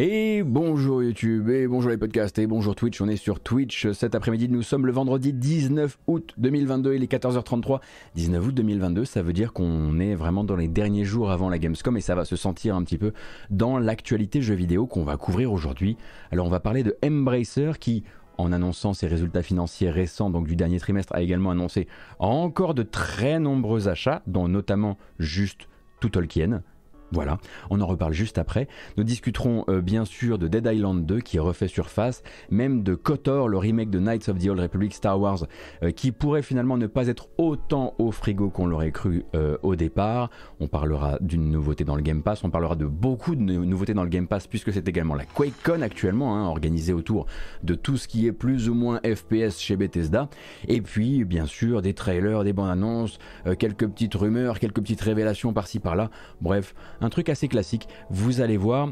Et bonjour YouTube, et bonjour les podcasts, et bonjour Twitch. On est sur Twitch cet après-midi. Nous sommes le vendredi 19 août 2022, il est 14h33. 19 août 2022, ça veut dire qu'on est vraiment dans les derniers jours avant la Gamescom et ça va se sentir un petit peu dans l'actualité jeux vidéo qu'on va couvrir aujourd'hui. Alors on va parler de Embracer qui, en annonçant ses résultats financiers récents, donc du dernier trimestre, a également annoncé encore de très nombreux achats, dont notamment juste tout Tolkien, voilà, on en reparle juste après. Nous discuterons euh, bien sûr de Dead Island 2 qui refait surface, même de KOTOR, le remake de Knights of the Old Republic Star Wars, euh, qui pourrait finalement ne pas être autant au frigo qu'on l'aurait cru euh, au départ. On parlera d'une nouveauté dans le Game Pass, on parlera de beaucoup de nouveautés dans le Game Pass puisque c'est également la QuakeCon actuellement, hein, organisée autour de tout ce qui est plus ou moins FPS chez Bethesda. Et puis bien sûr des trailers, des bandes annonces, quelques petites rumeurs, quelques petites révélations par-ci par-là. Bref, un truc assez classique. Vous allez voir,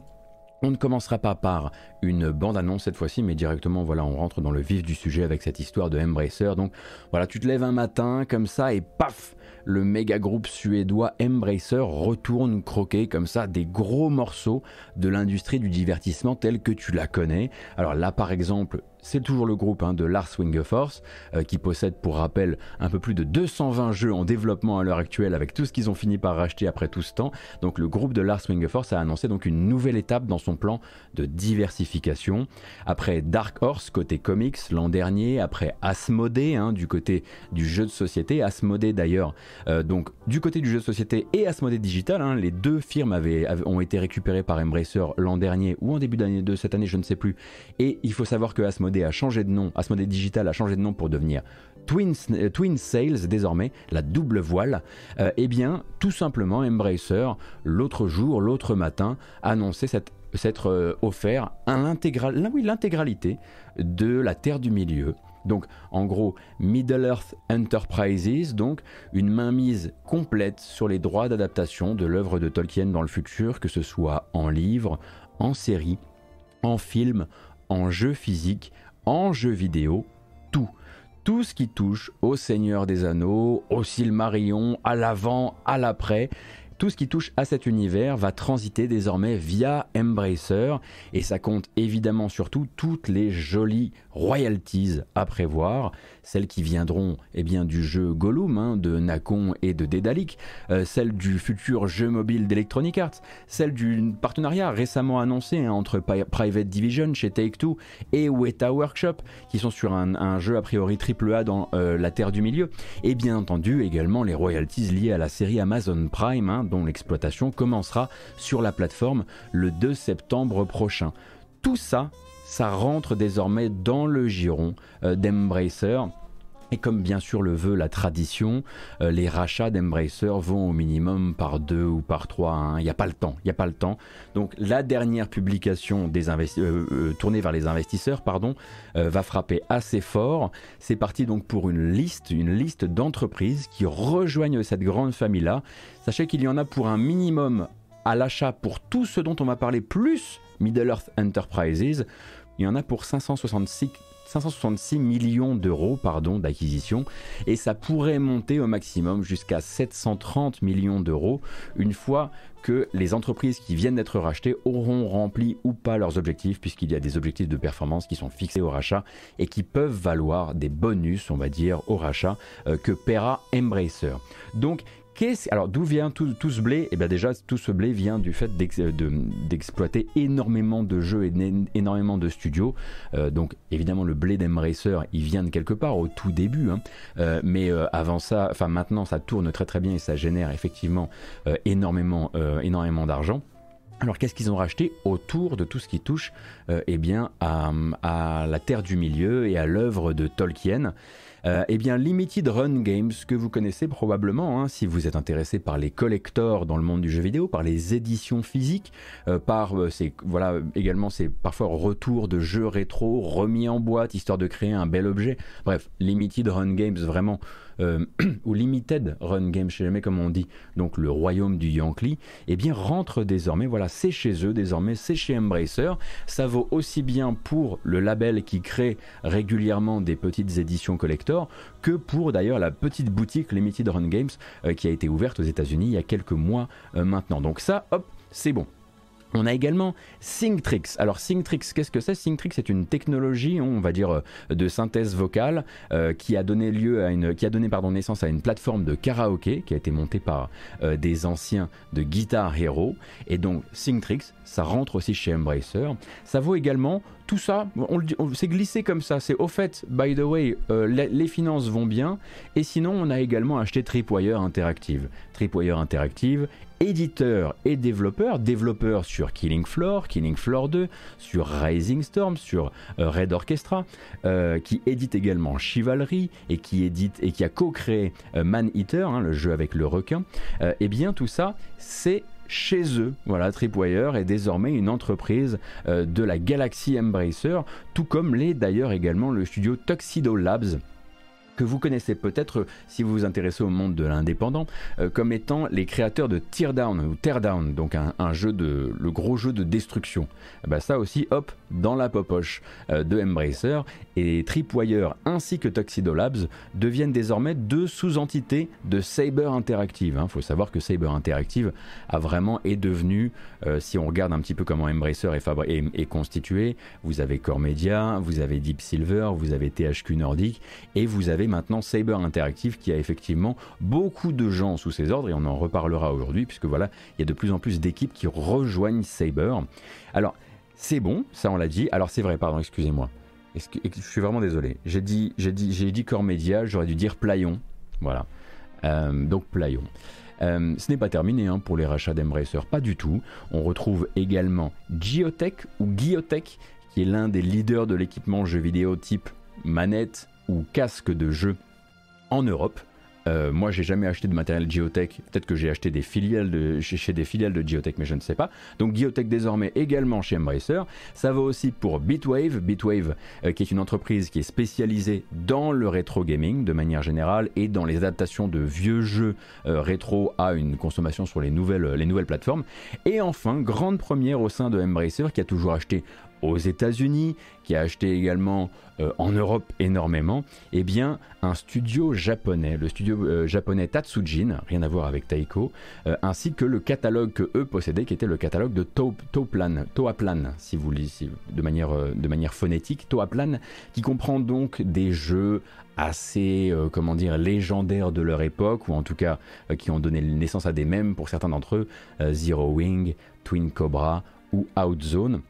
on ne commencera pas par une bande-annonce cette fois-ci, mais directement, voilà, on rentre dans le vif du sujet avec cette histoire de Embracer. Donc, voilà, tu te lèves un matin comme ça et paf, le méga groupe suédois Embracer retourne croquer comme ça des gros morceaux de l'industrie du divertissement telle que tu la connais. Alors là, par exemple, c'est toujours le groupe hein, de Lars Wingeforce euh, qui possède pour rappel un peu plus de 220 jeux en développement à l'heure actuelle avec tout ce qu'ils ont fini par racheter après tout ce temps. Donc le groupe de Lars Wingeforce a annoncé donc une nouvelle étape dans son plan de diversification. Après Dark Horse côté comics l'an dernier, après Asmodee hein, du côté du jeu de société, Asmodee d'ailleurs euh, donc du côté du jeu de société et Asmodee Digital, hein, les deux firmes ont été récupérées par Embracer l'an dernier ou en début d'année de cette année, je ne sais plus. Et il faut savoir que Asmodee a changé de nom, Asmodee Digital a changé de nom pour devenir Twin, euh, Sales désormais, la double voile, euh, eh bien tout simplement Embracer l'autre jour, l'autre matin, annonçait s'être euh, offert l'intégralité de la Terre du Milieu. Donc en gros, Middle Earth Enterprises, donc une mainmise complète sur les droits d'adaptation de l'œuvre de Tolkien dans le futur, que ce soit en livre, en série, en film, en jeu physique, en jeu vidéo, tout. Tout ce qui touche au Seigneur des Anneaux, au Silmarillion, à l'avant, à l'après, tout ce qui touche à cet univers va transiter désormais via Embracer et ça compte évidemment surtout toutes les jolies royalties à prévoir, celles qui viendront eh du jeu Gollum hein, de Nacon et de Dedalic, euh, celles du futur jeu mobile d'Electronic Arts, celles du partenariat récemment annoncé hein, entre Private Division chez Take-Two et Weta Workshop qui sont sur un, jeu a priori AAA dans euh, la Terre du Milieu. Et bien entendu également les royalties liées à la série Amazon Prime hein, dont l'exploitation commencera sur la plateforme le 2 septembre prochain. Tout ça, ça rentre désormais dans le giron euh, d'Embracer et comme bien sûr le veut la tradition, euh, les rachats d'Embracer vont au minimum par deux ou par trois. Hein. Il n'y a pas le temps. Il a pas le temps. Donc la dernière publication euh, tournée vers les investisseurs, pardon, va frapper assez fort. C'est parti donc pour une liste, une liste d'entreprises qui rejoignent cette grande famille-là. Sachez qu'il y en a pour un minimum à l'achat pour tout ce dont on va parler plus Middle Earth Enterprises. Il y en a pour 566 566 millions d'euros d'acquisition et ça pourrait monter au maximum jusqu'à 730 millions d'euros une fois que les entreprises qui viennent d'être rachetées auront rempli ou pas leurs objectifs puisqu'il y a des objectifs de performance qui sont fixés au rachat et qui peuvent valoir des bonus on va dire au rachat euh, que paiera Embracer. Donc alors d'où vient tout, ce blé? Eh bien déjà tout ce blé vient du fait d'exploiter énormément de jeux et énormément de studios. Euh, donc évidemment le blé d'Embracer il vient de quelque part au tout début, hein. euh, mais euh, avant ça, enfin maintenant ça tourne très très bien et ça génère effectivement énormément d'argent. Alors qu'est-ce qu'ils ont racheté autour de tout ce qui touche eh bien, à, la Terre du Milieu et à l'œuvre de Tolkien? Euh, eh bien, Limited Run Games, que vous connaissez probablement, hein, si vous êtes intéressé par les collectors dans le monde du jeu vidéo, par les éditions physiques, euh, par euh, voilà, également c'est parfois retour de jeux rétro remis en boîte, histoire de créer un bel objet. Bref, Limited Run Games, vraiment euh, ou Limited Run Game, sais jamais comment on dit, donc le royaume du Yankee, eh bien rentre désormais, voilà, c'est chez eux désormais, c'est chez Embracer. Ça vaut aussi bien pour le label qui crée régulièrement des petites éditions collector que pour d'ailleurs la petite boutique Limited Run Games euh, qui a été ouverte aux États-Unis il y a quelques mois euh, maintenant. Donc ça, hop, c'est bon. On a également Synctrix. Alors Synctrix, qu'est-ce que c'est? Synctrix c'est une technologie, on va dire, de synthèse vocale euh, qui a donné lieu à une, qui a donné pardon naissance à une plateforme de karaoké qui a été montée par euh, des anciens de Guitar Hero. Et donc Synctrix, ça rentre aussi chez Embracer. Ça vaut également tout ça, on, on c'est glissé comme ça. C'est au fait, by the way, euh, les, finances vont bien. Et sinon, on a également acheté Tripwire Interactive. Tripwire Interactive, éditeur et développeur. Développeur sur Killing Floor, Killing Floor 2, sur Rising Storm, sur euh, Red Orchestra, euh, qui édite également Chivalry et qui édite et qui a co-créé Man Eater, hein, le jeu avec le requin. et eh bien, tout ça, c'est chez eux. Voilà, Tripwire est désormais une entreprise euh, de la Galaxy Embracer, tout comme l'est d'ailleurs également le studio Tuxedo Labs que vous connaissez peut-être si vous vous intéressez au monde de l'indépendant, euh, comme étant les créateurs de Teardown ou Teardown, donc un, jeu de le gros jeu de destruction. Bah ça aussi, hop, dans la popoche euh, de Embracer et Tripwire ainsi que Tuxedo Labs deviennent désormais deux sous-entités de Saber Interactive. Il hein. faut savoir que Saber Interactive a vraiment est devenu, euh, si on regarde un petit peu comment Embracer est, est, constitué, vous avez Core Media, vous avez Deep Silver, vous avez THQ Nordic et vous avez maintenant Saber Interactive qui a effectivement beaucoup de gens sous ses ordres et on en reparlera aujourd'hui puisque voilà, il y a de plus en plus d'équipes qui rejoignent Saber. Alors, c'est bon, ça on l'a dit. Alors c'est vrai, pardon, excusez-moi. Je suis vraiment désolé. J'ai dit, j'ai dit, j'ai dit Core Media, j'aurais dû dire Playon. Voilà. Euh, donc Playon. Euh, ce n'est pas terminé hein, pour les rachats d'Embracer, pas du tout. On retrouve également Giotech ou Giotech, qui est l'un des leaders de l'équipement jeux vidéo type manette, ou casque de jeu en Europe. Euh, moi, j'ai jamais acheté de matériel Geotech. Peut-être que j'ai acheté des filiales de, chez, des filiales de Geotech, mais je ne sais pas. Donc Geotech désormais également chez Embracer. Ça va aussi pour Bitwave. Bitwave, euh, qui est une entreprise qui est spécialisée dans le rétro gaming de manière générale et dans les adaptations de vieux jeux euh, rétro à une consommation sur les nouvelles, les nouvelles plateformes. Et enfin, grande première au sein de Embracer qui a toujours acheté aux États-Unis, qui a acheté également euh, en Europe énormément, eh bien un studio japonais, le studio euh, japonais Tatsujin, rien à voir avec Taiko, euh, ainsi que le catalogue que eux possédaient, qui était le catalogue de Toaplan, Toaplan, si vous lisez de manière, de manière phonétique, Toaplan, qui comprend donc des jeux assez, comment dire, légendaires de leur époque, ou en tout cas qui ont donné naissance à des mêmes pour certains d'entre eux, Zero Wing, Twin Cobra ou Outzone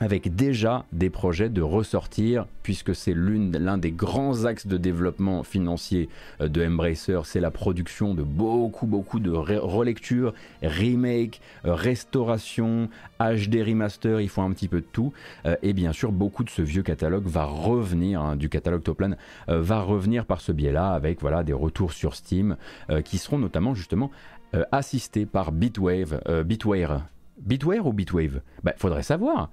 avec déjà des projets de ressortir, puisque c'est l'un des grands axes de développement financier euh, de Embracer, c'est la production de beaucoup, beaucoup de relectures, remake, euh, restauration, HD remaster, il faut un petit peu de tout. Euh, et bien sûr, beaucoup de ce vieux catalogue va revenir, hein, du catalogue Toplan, va revenir par ce biais-là, avec voilà, des retours sur Steam, qui seront notamment justement assistés par Bitwave, Bitware. Bitware ou Bitwave? Bah, faudrait savoir.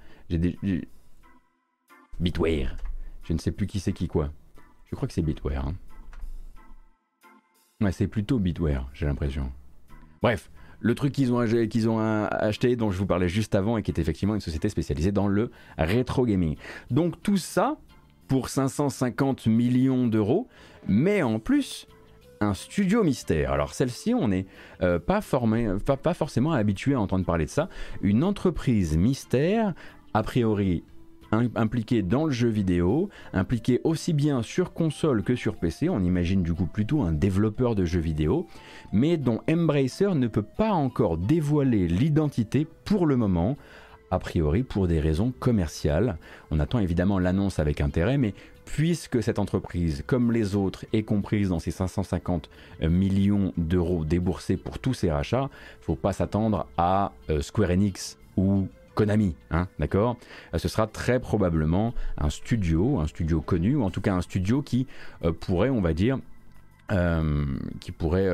Bitware. Je ne sais plus qui c'est qui quoi. Je crois que c'est Bitware. Hein. Ouais, c'est plutôt Bitware, j'ai l'impression. Bref, le truc qu'ils qu'ils ont acheté, dont je vous parlais juste avant, et qui est effectivement une société spécialisée dans le rétro gaming. Donc tout ça pour 550 millions d'euros, mais en plus un studio mystère. Alors celle-ci, on n'est euh, pas, pas forcément habitué à entendre parler de ça. Une entreprise mystère a priori impliqué dans le jeu vidéo, impliqué aussi bien sur console que sur PC, on imagine du coup plutôt un développeur de jeux vidéo, mais dont Embracer ne peut pas encore dévoiler l'identité pour le moment, a priori pour des raisons commerciales. On attend évidemment l'annonce avec intérêt, mais puisque cette entreprise, comme les autres, est comprise dans ces 550 millions d'euros déboursés pour tous ces rachats, faut pas s'attendre à euh, Square Enix ou Konami, hein, d'accord? Euh, Ce sera très probablement un studio, un studio connu, ou en tout cas un studio qui euh, pourrait, on va dire, qui pourrait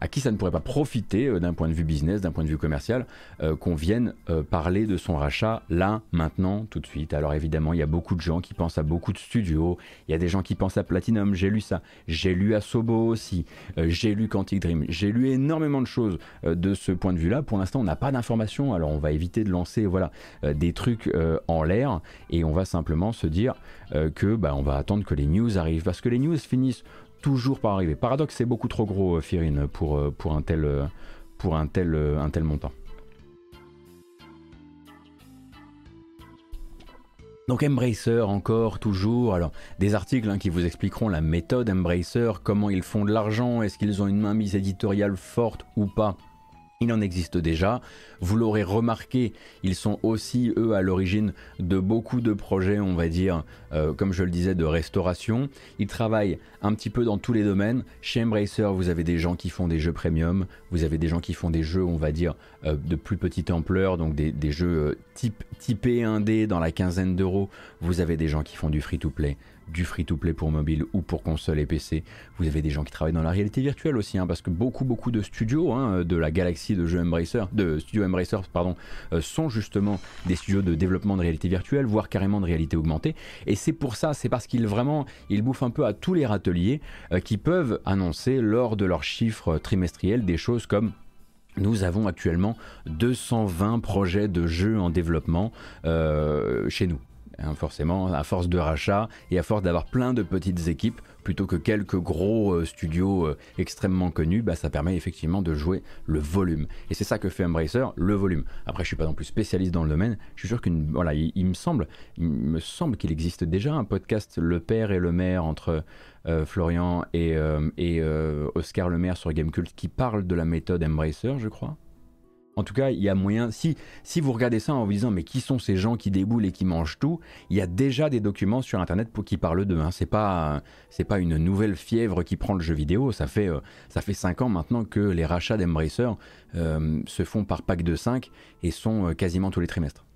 à qui ça ne pourrait pas profiter euh, d'un point de vue business, d'un point de vue commercial, euh, qu'on vienne parler de son rachat là, maintenant, tout de suite. Alors évidemment, il y a beaucoup de gens qui pensent à beaucoup de studios, il y a des gens qui pensent à Platinum, j'ai lu ça, j'ai lu à Sobo aussi, j'ai lu Quantic Dream, j'ai lu énormément de choses de ce point de vue-là. Pour l'instant, on n'a pas d'informations, alors on va éviter de lancer voilà, des trucs en l'air et on va simplement se dire que bah, on va attendre que les news arrivent. Parce que les news finissent toujours pas arrivé. Paradoxe, c'est beaucoup trop gros, euh, Firine, pour, euh, euh, un, tel, montant. Donc Embracer encore, toujours, alors des articles hein, qui vous expliqueront la méthode Embracer, comment ils font de l'argent, est-ce qu'ils ont une mainmise éditoriale forte ou pas il en existe déjà. Vous l'aurez remarqué, ils sont aussi, eux, à l'origine de beaucoup de projets, on va dire, euh, comme je le disais, de restauration. Ils travaillent un petit peu dans tous les domaines. Chez Embracer, vous avez des gens qui font des jeux premium, vous avez des gens qui font des jeux, on va dire, euh, de plus petite ampleur, donc des, jeux euh, type, typés 1D dans la quinzaine d'euros. Vous avez des gens qui font du free-to-play du free-to-play pour mobile ou pour console et PC. Vous avez des gens qui travaillent dans la réalité virtuelle aussi, hein, parce que beaucoup beaucoup de studios hein, de la galaxie de jeux Embracer, de studios Embracer, euh, sont justement des studios de développement de réalité virtuelle, voire carrément de réalité augmentée. Et c'est pour ça, c'est parce qu'ils vraiment, ils bouffent un peu à tous les râteliers euh, qui peuvent annoncer lors de leurs chiffres trimestriels des choses comme nous avons actuellement 220 projets de jeux en développement euh, chez nous. Hein, forcément, à force de rachat et à force d'avoir plein de petites équipes plutôt que quelques gros euh, studios euh, extrêmement connus, bah, ça permet effectivement de jouer le volume. Et c'est ça que fait Embracer, le volume. Après, je suis pas non plus spécialiste dans le domaine. Je suis sûr qu'il voilà, il, me semble, il me semble qu'il existe déjà un podcast Le Père et le Maire entre euh, Florian et, et Oscar Le Maire sur Gamecult qui parle de la méthode Embracer, je crois. En tout cas, il y a moyen. Si, vous regardez ça en vous disant mais qui sont ces gens qui déboulent et qui mangent tout, il y a déjà des documents sur internet pour, qui parlent d'eux. Hein. C'est pas une nouvelle fièvre qui prend le jeu vidéo. Ça fait euh, ça fait 5 ans maintenant que les rachats d'Embracer euh, se font par pack de 5 et sont euh, quasiment tous les trimestres.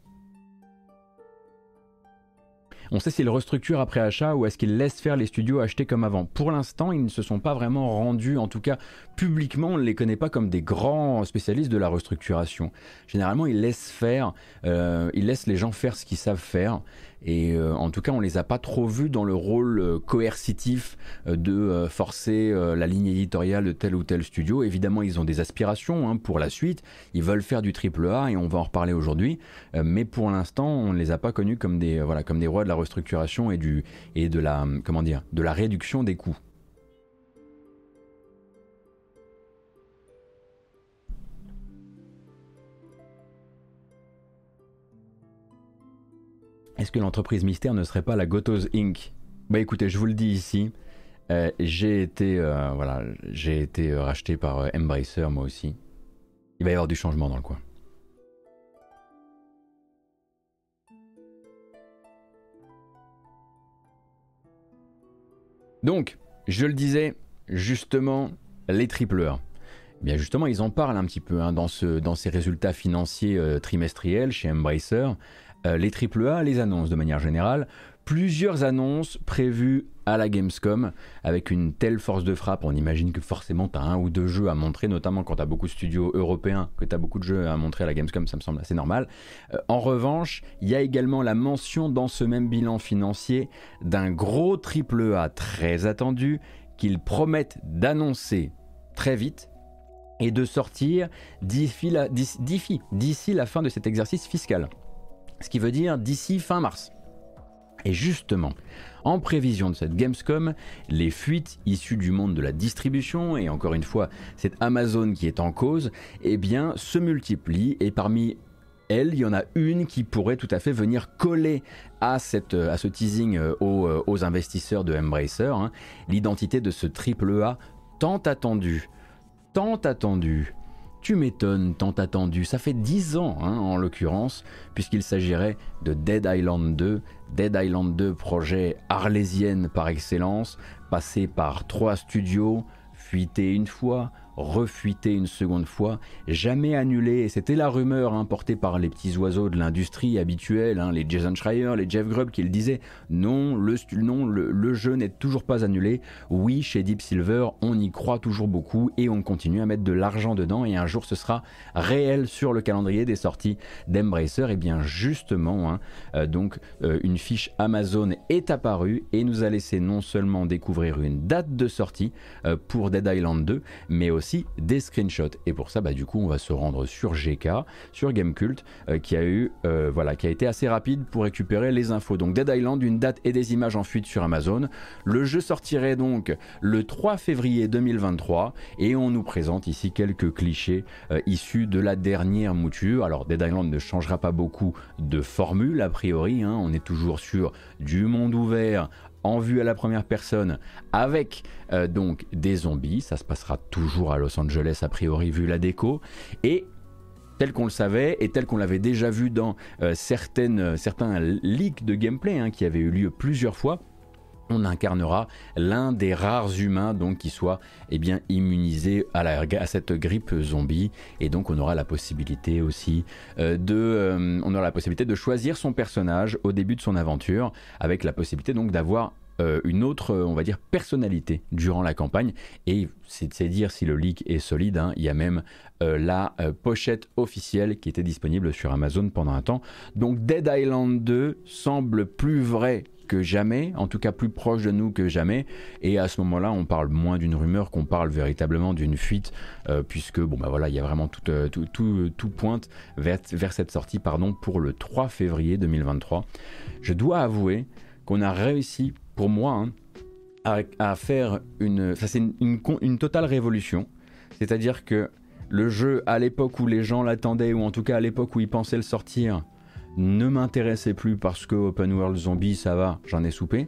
On sait s'ils restructurent après achat ou est-ce qu'ils laissent faire les studios achetés comme avant. Pour l'instant, ils ne se sont pas vraiment rendus, en tout cas publiquement, on ne les connaît pas comme des grands spécialistes de la restructuration. Généralement, ils laissent faire, euh, ils laissent les gens faire ce qu'ils savent faire. Et euh, en tout cas, on les a pas trop vus dans le rôle euh, coercitif euh, de forcer la ligne éditoriale de tel ou tel studio. Évidemment, ils ont des aspirations hein, pour la suite. Ils veulent faire du triple A et on va en reparler aujourd'hui. mais pour l'instant, on ne les a pas connus comme des voilà comme des rois de la restructuration et du et de la comment dire de la réduction des coûts. Est-ce que l'entreprise mystère ne serait pas la Gotos Inc? Bah écoutez, je vous le dis ici, euh, j'ai été, euh, voilà, j'ai été euh, racheté par Embracer moi aussi. Il va y avoir du changement dans le coin. Donc, je le disais, justement, les tripleurs. Eh bien justement, ils en parlent un petit peu hein, dans, ce, dans ces résultats financiers trimestriels chez Embracer. Euh, les AAA les annonces de manière générale. Plusieurs annonces prévues à la Gamescom avec une telle force de frappe. On imagine que forcément tu as un ou deux jeux à montrer, notamment quand tu as beaucoup de studios européens, que tu as beaucoup de jeux à montrer à la Gamescom, ça me semble assez normal. Euh, en revanche, il y a également la mention dans ce même bilan financier d'un gros AAA très attendu qu'ils promettent d'annoncer très vite et de sortir d'ici la fin de cet exercice fiscal ce qui veut dire d'ici fin mars. Et justement, en prévision de cette Gamescom, les fuites issues du monde de la distribution, et encore une fois, c'est Amazon qui est en cause, eh se multiplient, et parmi elles, il y en a une qui pourrait tout à fait venir coller à, cette, à ce teasing euh, euh, aux, investisseurs de Embracer, hein. l'identité de ce triple A tant attendu, tant attendu, tu m'étonnes, tant attendu. Ça fait 10 ans, hein, en l'occurrence, puisqu'il s'agirait de Dead Island 2. Dead Island 2, projet arlésienne par excellence, passé par trois studios, fuité une fois, refuité une seconde fois, jamais annulé, c'était la rumeur hein, par les petits oiseaux de l'industrie habituelle, hein, les Jason Schreier, les Jeff Grubb qui le disaient, non, le, non, le, jeu n'est toujours pas annulé, oui, chez Deep Silver, on y croit toujours beaucoup, et on continue à mettre de l'argent dedans, et un jour ce sera réel sur le calendrier des sorties d'Embracer, et bien justement, hein, euh, donc euh, une fiche Amazon est apparue, et nous a laissé non seulement découvrir une date de sortie euh, pour Dead Island 2, mais aussi des screenshots. Et pour ça, bah, du coup, on va se rendre sur GK, sur Gamecult, euh, qui a eu, euh, voilà, qui a été assez rapide pour récupérer les infos. Donc Dead Island, une date et des images en fuite sur Amazon. Le jeu sortirait donc le 3 février 2023 et on nous présente ici quelques clichés euh, issus de la dernière mouture. Alors Dead Island ne changera pas beaucoup de formule a priori. Hein. On est toujours sur du monde ouvert en vue à la première personne avec euh, donc des zombies. Ça se passera toujours à Los Angeles a priori vu la déco. Et tel qu'on le savait et tel qu'on l'avait déjà vu dans euh, certaines, euh, certains leaks de gameplay hein, qui avaient eu lieu plusieurs fois, on incarnera l'un des rares humains donc qui soit eh immunisé à, cette grippe zombie et donc on aura la possibilité aussi de on aura la possibilité de choisir son personnage au début de son aventure avec la possibilité donc d'avoir euh, une autre, euh, on va dire, personnalité durant la campagne. Et c'est dire si le leak est solide. Hein. Il y a même euh, la pochette officielle qui était disponible sur Amazon pendant un temps. Donc Dead Island 2 semble plus vrai que jamais, en tout cas plus proche de nous que jamais. Et à ce moment-là, on parle moins d'une rumeur qu'on parle véritablement d'une fuite, puisque bon bah voilà, il y a vraiment tout, tout, tout, tout pointe vers, vers, cette sortie pardon pour le 3 février 2023. Je dois avouer qu'on a réussi pour moi, hein, à, faire une. Ça, c'est une, totale révolution. C'est-à-dire que le jeu, à l'époque où les gens l'attendaient, ou en tout cas à l'époque où ils pensaient le sortir, ne m'intéressait plus parce que Open World Zombie, ça va, j'en ai soupé.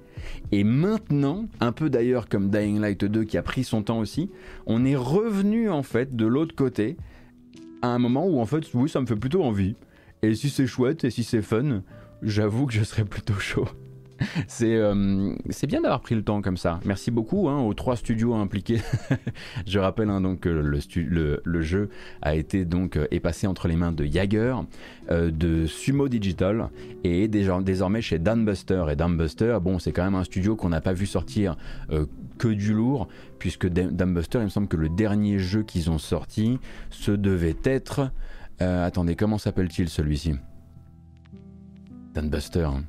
Et maintenant, un peu d'ailleurs comme Dying Light 2 qui a pris son temps aussi, on est revenu en fait de l'autre côté à un moment où en fait, oui, ça me fait plutôt envie. Et si c'est chouette et si c'est fun, j'avoue que je serais plutôt chaud. Euh, c'est bien d'avoir pris le temps comme ça. Merci beaucoup hein, aux trois studios impliqués. Je rappelle hein, donc que le, jeu a été donc euh, est passé entre les mains de Jagger, euh, de Sumo Digital et désormais chez Dambuster. Et Dambuster, bon, c'est quand même un studio qu'on n'a pas vu sortir que du lourd, puisque Dambuster, il me semble que le dernier jeu qu'ils ont sorti, ce devait être. attendez, comment s'appelle-t-il celui-ci? Dambuster. Hein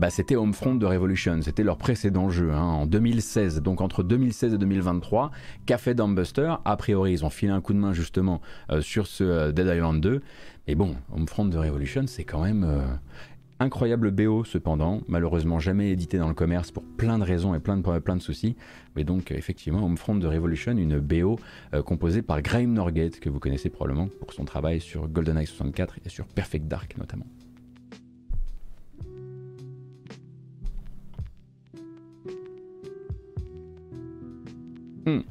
bah, c'était Homefront de Revolution, c'était leur précédent jeu hein, en 2016. Donc entre 2016 et 2023, Café Dumbbuster, a priori ils ont filé un coup de main justement euh, sur ce euh, Dead Island 2. Mais bon, Homefront de Revolution, c'est quand même euh, incroyable BO cependant, malheureusement jamais édité dans le commerce pour plein de raisons et plein de, plein de soucis. Mais donc effectivement, Homefront de Revolution, une BO composée par Graham Norgate, que vous connaissez probablement pour son travail sur GoldenEye 64 et sur Perfect Dark notamment. Hmm.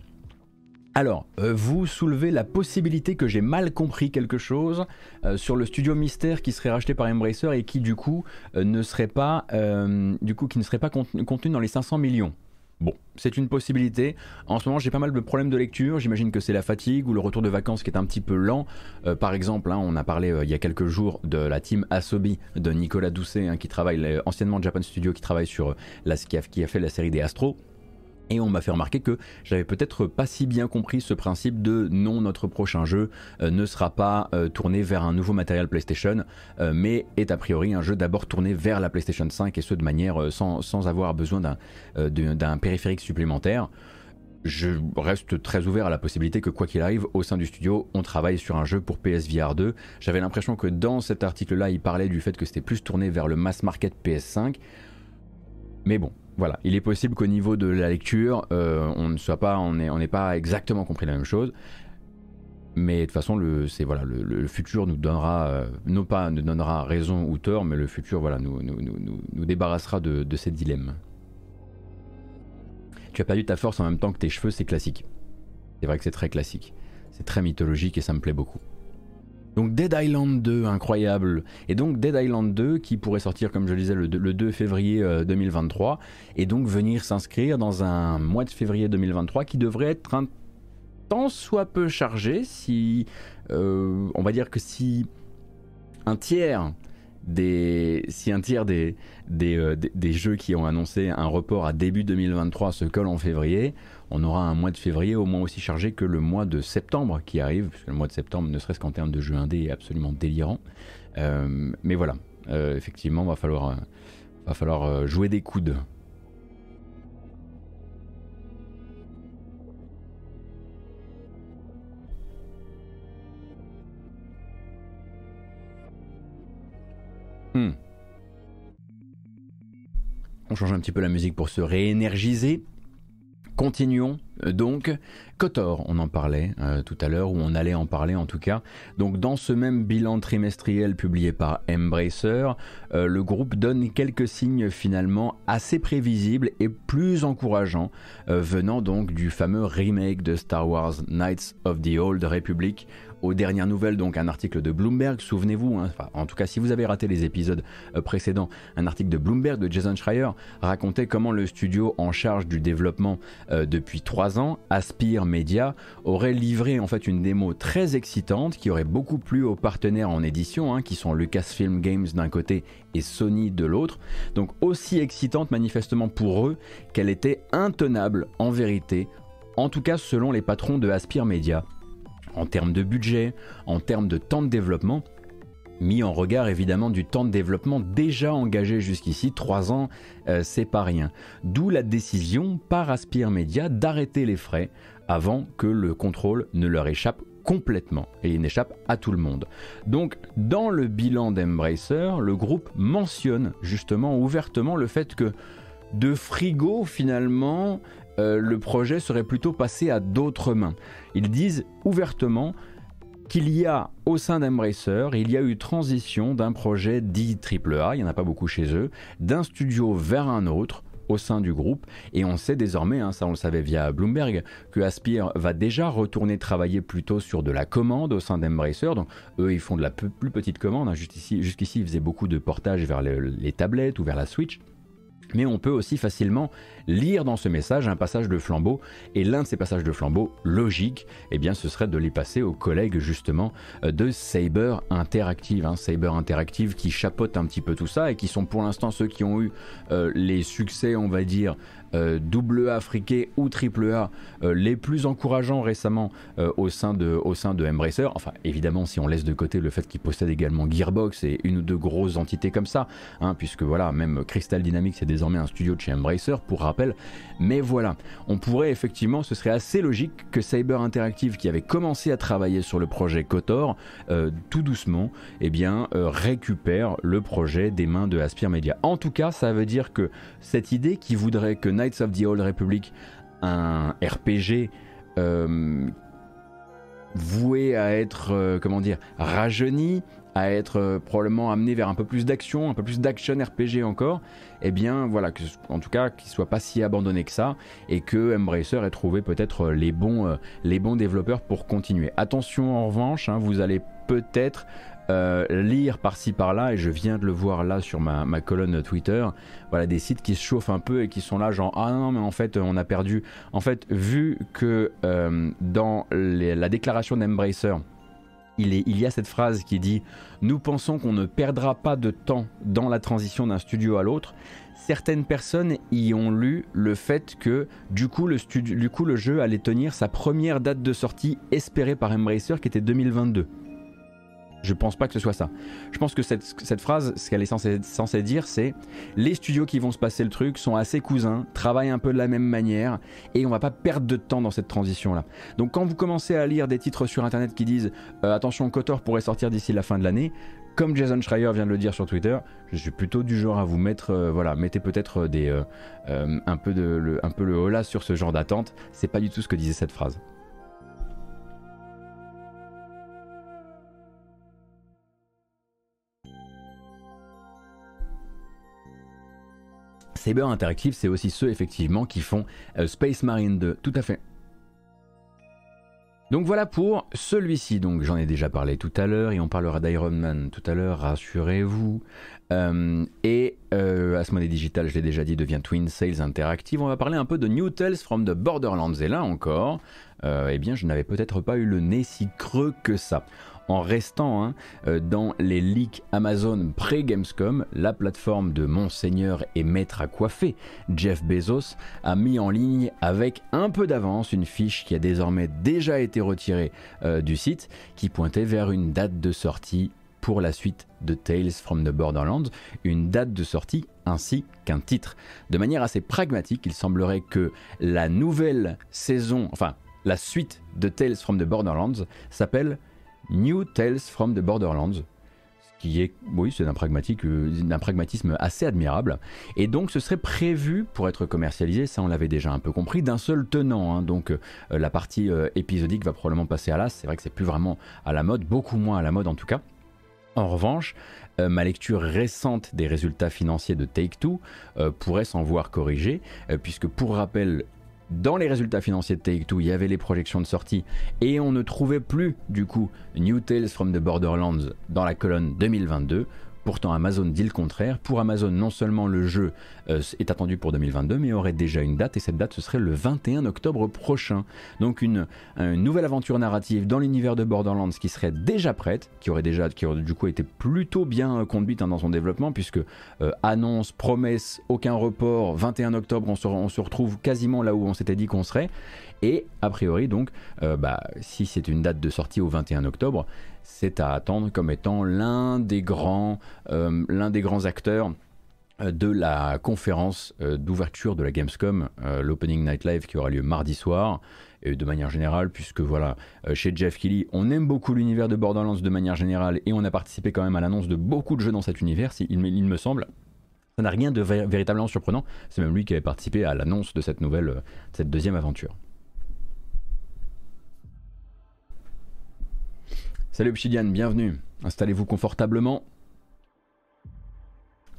Alors, euh, vous soulevez la possibilité que j'ai mal compris quelque chose euh, sur le studio Mystère qui serait racheté par Embracer et qui du coup euh, ne serait pas, qui contenu dans les 500 millions. Bon, c'est une possibilité. En ce moment, j'ai pas mal de problèmes de lecture. J'imagine que c'est la fatigue ou le retour de vacances qui est un petit peu lent. par exemple, hein, on a parlé il y a quelques jours de la team Asobi de Nicolas Doucet, hein, qui travaille anciennement Japan Studio, qui travaille sur la, qui a fait la série des Astros. Et on m'a fait remarquer que j'avais peut-être pas si bien compris ce principe de non, notre prochain jeu euh, ne sera pas euh, tourné vers un nouveau matériel PlayStation, euh, mais est a priori un jeu d'abord tourné vers la PlayStation 5 et ce de manière sans, sans avoir besoin d'un périphérique supplémentaire. Je reste très ouvert à la possibilité que quoi qu'il arrive, au sein du studio, on travaille sur un jeu pour PSVR 2. J'avais l'impression que dans cet article-là, il parlait du fait que c'était plus tourné vers le mass market PS5. Mais bon, voilà, il est possible qu'au niveau de la lecture, euh, on ne soit pas, n'est pas exactement compris la même chose. Mais de toute façon, le, voilà, le, futur nous donnera, euh, non pas nous donnera raison ou tort, mais le futur voilà, nous, débarrassera de ces dilemmes. Tu as perdu ta force en même temps que tes cheveux, c'est classique. C'est vrai que c'est très classique. C'est très mythologique et ça me plaît beaucoup. Donc Dead Island 2, incroyable. Et donc Dead Island 2 qui pourrait sortir, comme je le disais, le, 2 février 2023, euh, et donc venir s'inscrire dans un mois de février 2023 qui devrait être un tant soit peu chargé si, euh, on va dire que si un tiers des, si un tiers des, euh, des, des, jeux qui ont annoncé un report à début 2023 se collent en février, on aura un mois de février au moins aussi chargé que le mois de septembre qui arrive, puisque le mois de septembre, ne serait-ce qu'en termes de jeu indé, est absolument délirant. Euh, mais voilà, euh, effectivement, va falloir, euh, va falloir jouer des coudes. Hmm. On change un petit peu la musique pour se réénergiser. Continuons euh, donc. Kotor, on en parlait euh, tout à l'heure, ou on allait en parler en tout cas. Donc dans ce même bilan trimestriel publié par Embracer, euh, le groupe donne quelques signes finalement assez prévisibles et plus encourageants, venant donc du fameux remake de Star Wars Knights of the Old Republic, aux dernières nouvelles, donc un article de Bloomberg, souvenez-vous, hein, en tout cas si vous avez raté les épisodes euh, précédents, un article de Bloomberg de Jason Schreier racontait comment le studio en charge du développement euh, depuis trois ans, Aspire Media, aurait livré en fait une démo très excitante qui aurait beaucoup plu aux partenaires en édition, hein, qui sont Lucasfilm Games d'un côté et Sony de l'autre. Donc aussi excitante manifestement pour eux qu'elle était intenable en vérité, en tout cas selon les patrons de Aspire Media en termes de budget, en termes de temps de développement, mis en regard évidemment du temps de développement déjà engagé jusqu'ici, 3 ans, euh, c'est pas rien. D'où la décision par Aspire Media d'arrêter les frais avant que le contrôle ne leur échappe complètement et il n'échappe à tout le monde. Donc dans le bilan d'Embracer, le groupe mentionne justement ouvertement le fait que de frigo finalement euh, le projet serait plutôt passé à d'autres mains. Ils disent ouvertement qu'il y a au sein d'Embracer, il y a eu transition d'un projet dit AAA, il n'y en a pas beaucoup chez eux, d'un studio vers un autre au sein du groupe. Et on sait désormais, hein, ça on le savait via Bloomberg, que Aspire va déjà retourner travailler plutôt sur de la commande au sein d'Embracer. Donc eux, ils font de la plus petite commande. Hein. Jusqu'ici, ils faisaient beaucoup de portage vers les tablettes ou vers la Switch. Mais on peut aussi facilement lire dans ce message un passage de flambeau, et l'un de ces passages de flambeau, logique, eh bien ce serait de les passer aux collègues justement euh, de Saber Interactive. Hein. Saber Interactive qui chapeaute un petit peu tout ça et qui sont pour l'instant ceux qui ont eu euh, les succès, on va dire, double A friqué ou triple A euh, les plus encourageants récemment euh, au, sein de, au sein de Embracer. Enfin, évidemment, si on laisse de côté le fait qu'ils possèdent également Gearbox et une ou deux grosses entités comme ça, hein, puisque voilà, même Crystal Dynamics est désormais un studio de chez Embracer, pour rappel. Mais voilà, on pourrait effectivement, ce serait assez logique que Cyber Interactive, qui avait commencé à travailler sur le projet Kotor, tout doucement, eh bien, récupère le projet des mains de Aspire Media. En tout cas, ça veut dire que cette idée qui voudrait que Knights of the Old Republic, un RPG euh, voué à être, euh, comment dire, rajeuni, à être euh, probablement amené vers un peu plus d'action, un peu plus d'action RPG encore, eh bien voilà, en tout cas qu'il soit pas si abandonné que ça et que Embracer ait trouvé peut-être les bons, les bons développeurs pour continuer. Attention en revanche, hein, vous allez peut-être euh, lire par-ci par-là, et je viens de le voir là sur ma, colonne Twitter, voilà des sites qui se chauffent un peu et qui sont là genre ah non mais en fait on a perdu. En fait vu que euh, dans la déclaration d'Embracer, il, y a cette phrase qui dit Nous pensons qu'on ne perdra pas de temps dans la transition d'un studio à l'autre. Certaines personnes y ont lu le fait que du coup, le du coup le jeu allait tenir sa première date de sortie espérée par Embracer qui était 2022. Je pense pas que ce soit ça. Je pense que cette, phrase, ce qu'elle est censée, dire, c'est les studios qui vont se passer le truc sont assez cousins, travaillent un peu de la même manière, et on va pas perdre de temps dans cette transition-là. Donc quand vous commencez à lire des titres sur Internet qui disent euh, attention, Kotor pourrait sortir d'ici la fin de l'année, comme Jason Schreier vient de le dire sur Twitter, je suis plutôt du genre à vous mettre, euh, voilà, mettez peut-être euh, un peu de, le, un peu le holà sur ce genre d'attente. C'est pas du tout ce que disait cette phrase. Saber Interactive, c'est aussi ceux effectivement qui font euh, Space Marine 2, tout à fait. Donc voilà pour celui-ci. Donc j'en ai déjà parlé tout à l'heure et on parlera d'Iron Man tout à l'heure, rassurez-vous. Euh, et euh, Asmodee Digital, je l'ai déjà dit, devient Twin Sales Interactive. On va parler un peu de New Tales from the Borderlands. Et là encore, euh, eh bien, je n'avais peut-être pas eu le nez si creux que ça en restant hein, euh, dans les leaks Amazon pré-Gamescom, la plateforme de Monseigneur et maître à coiffer, Jeff Bezos, a mis en ligne avec un peu d'avance une fiche qui a désormais déjà été retirée euh, du site, qui pointait vers une date de sortie pour la suite de Tales from the Borderlands, une date de sortie ainsi qu'un titre. De manière assez pragmatique, il semblerait que la nouvelle saison, enfin la suite de Tales from the Borderlands s'appelle New Tales from the Borderlands. qui est, oui, c'est d'un pragmatisme assez admirable. Et donc, ce serait prévu pour être commercialisé, ça on l'avait déjà un peu compris, d'un seul tenant. Hein. Donc, la partie épisodique va probablement passer à l'as. C'est vrai que c'est plus vraiment à la mode, beaucoup moins à la mode en tout cas. En revanche, euh, ma lecture récente des résultats financiers de Take-Two euh, pourrait s'en voir corrigée, euh, puisque pour rappel, dans les résultats financiers de Take-Two, il y avait les projections de sortie et on ne trouvait plus du coup New Tales from the Borderlands dans la colonne 2022. Pourtant, Amazon dit le contraire. Pour Amazon, non seulement le jeu euh, est attendu pour 2022, mais aurait déjà une date, et cette date, ce serait le 21 octobre prochain. Donc une, nouvelle aventure narrative dans l'univers de Borderlands qui serait déjà prête, qui aurait déjà, qui du coup été plutôt bien conduite hein, dans son développement, puisque euh, annonce, promesse, aucun report, 21 octobre, on se retrouve quasiment là où on s'était dit qu'on serait. Et a priori, donc, euh, bah, si c'est une date de sortie au 21 octobre, c'est à attendre comme étant l'un des grands, euh, des grands acteurs euh, de la conférence d'ouverture de la Gamescom, l'Opening Night Live qui aura lieu mardi soir. Et de manière générale, puisque voilà, chez Jeff Kelly, on aime beaucoup l'univers de Borderlands de manière générale et on a participé quand même à l'annonce de beaucoup de jeux dans cet univers, il, il me semble. Ça n'a rien de véritablement surprenant. C'est même lui qui avait participé à l'annonce de cette nouvelle, cette deuxième aventure. Salut Obsidian, bienvenue. Installez-vous confortablement.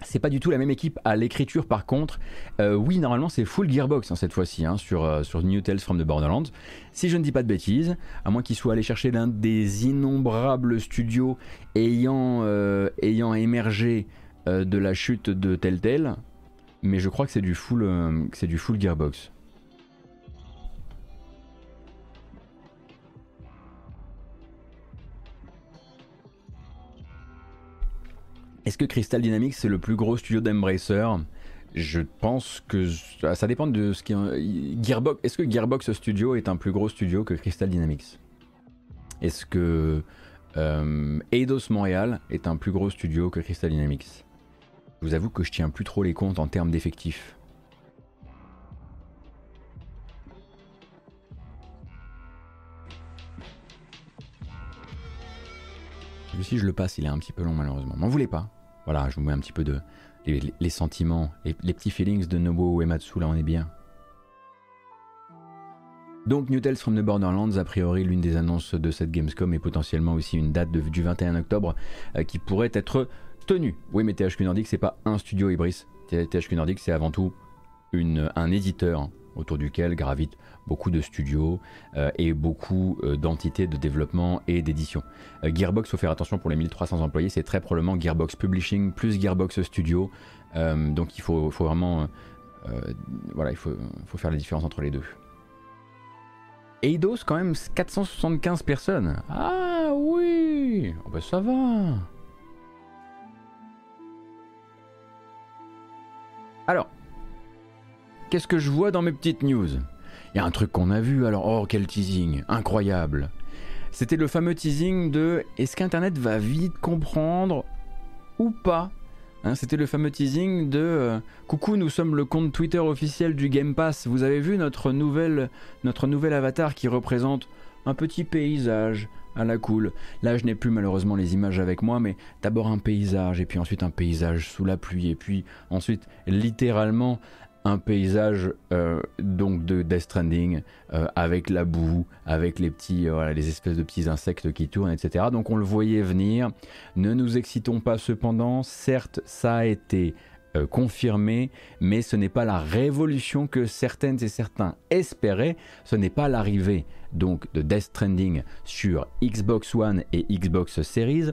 C'est pas du tout la même équipe à l'écriture par contre. Euh, oui, normalement c'est full Gearbox hein, cette fois-ci hein, sur, euh, sur New Tales from the Borderlands. Si je ne dis pas de bêtises, à moins qu'il soit allé chercher l'un des innombrables studios ayant, euh, émergé de la chute de Telltale, mais je crois que c'est du full Gearbox. Est-ce que Crystal Dynamics c'est le plus gros studio d'Embracer? Je pense que ça dépend de ce qui Gearbox. Est-ce que Gearbox Studio est un plus gros studio que Crystal Dynamics? Est-ce que euh, Eidos Montréal est un plus gros studio que Crystal Dynamics? Je vous avoue que je tiens plus trop les comptes en termes d'effectifs. Si je le passe, il est un petit peu long malheureusement. M'en voulez pas voilà, je vous mets un petit peu de les, sentiments, les, petits feelings de Nobuo Uematsu, là on est bien. Donc New Tales from the Borderlands, a priori l'une des annonces de cette Gamescom et potentiellement aussi une date du 21 octobre euh, qui pourrait être tenue. Oui mais THQ Nordic c'est pas un studio Ibris, THQ Nordic c'est avant tout un éditeur autour duquel gravitent beaucoup de studios euh, et beaucoup euh, d'entités de développement et d'édition. Euh, Gearbox, faut faire attention pour les 1300 employés, c'est très probablement Gearbox Publishing plus Gearbox Studio. donc il faut, vraiment, voilà, il faut, faire la différence entre les deux. Eidos, quand même 475 personnes. Ah oui, oh bah ça va. Alors, Qu'est-ce que je vois dans mes petites news? Il y a un truc qu'on a vu, alors oh quel teasing, incroyable. C'était le fameux teasing de est-ce qu'Internet va vite comprendre ou pas? Hein, C'était le fameux teasing de euh, coucou, nous sommes le compte Twitter officiel du Game Pass. Vous avez vu notre nouvelle, notre nouvel avatar qui représente un petit paysage à la cool. Là, je n'ai plus malheureusement les images avec moi, mais d'abord un paysage, et puis ensuite un paysage sous la pluie, et puis ensuite littéralement un paysage euh, donc de Death Stranding euh, avec la boue, avec les petits, euh, les espèces de petits insectes qui tournent, etc. Donc on le voyait venir. Ne nous excitons pas cependant. Certes, ça a été confirmé, mais ce n'est pas la révolution que certaines et certains espéraient. Ce n'est pas l'arrivée donc de Death Stranding sur Xbox One et Xbox Series.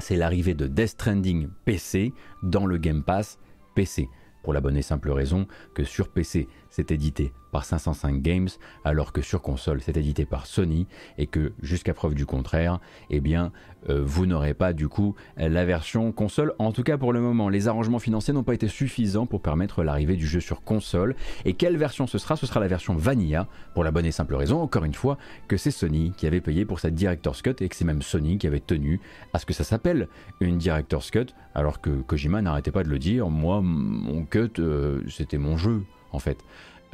C'est l'arrivée de Death Stranding PC dans le Game Pass PC pour la bonne et simple raison que sur PC c'est édité par 505 Games alors que sur console c'est édité par Sony et que jusqu'à preuve du contraire eh bien euh, vous n'aurez pas du coup la version console en tout cas pour le moment. Les arrangements financiers n'ont pas été suffisants pour permettre l'arrivée du jeu sur console. Et quelle version ce sera? Ce sera la version Vanilla pour la bonne et simple raison encore une fois que c'est Sony qui avait payé pour cette Director's Cut et que c'est même Sony qui avait tenu à ce que ça s'appelle une Director's Cut alors que Kojima n'arrêtait pas de le dire. Moi mon cut euh, c'était mon jeu en fait,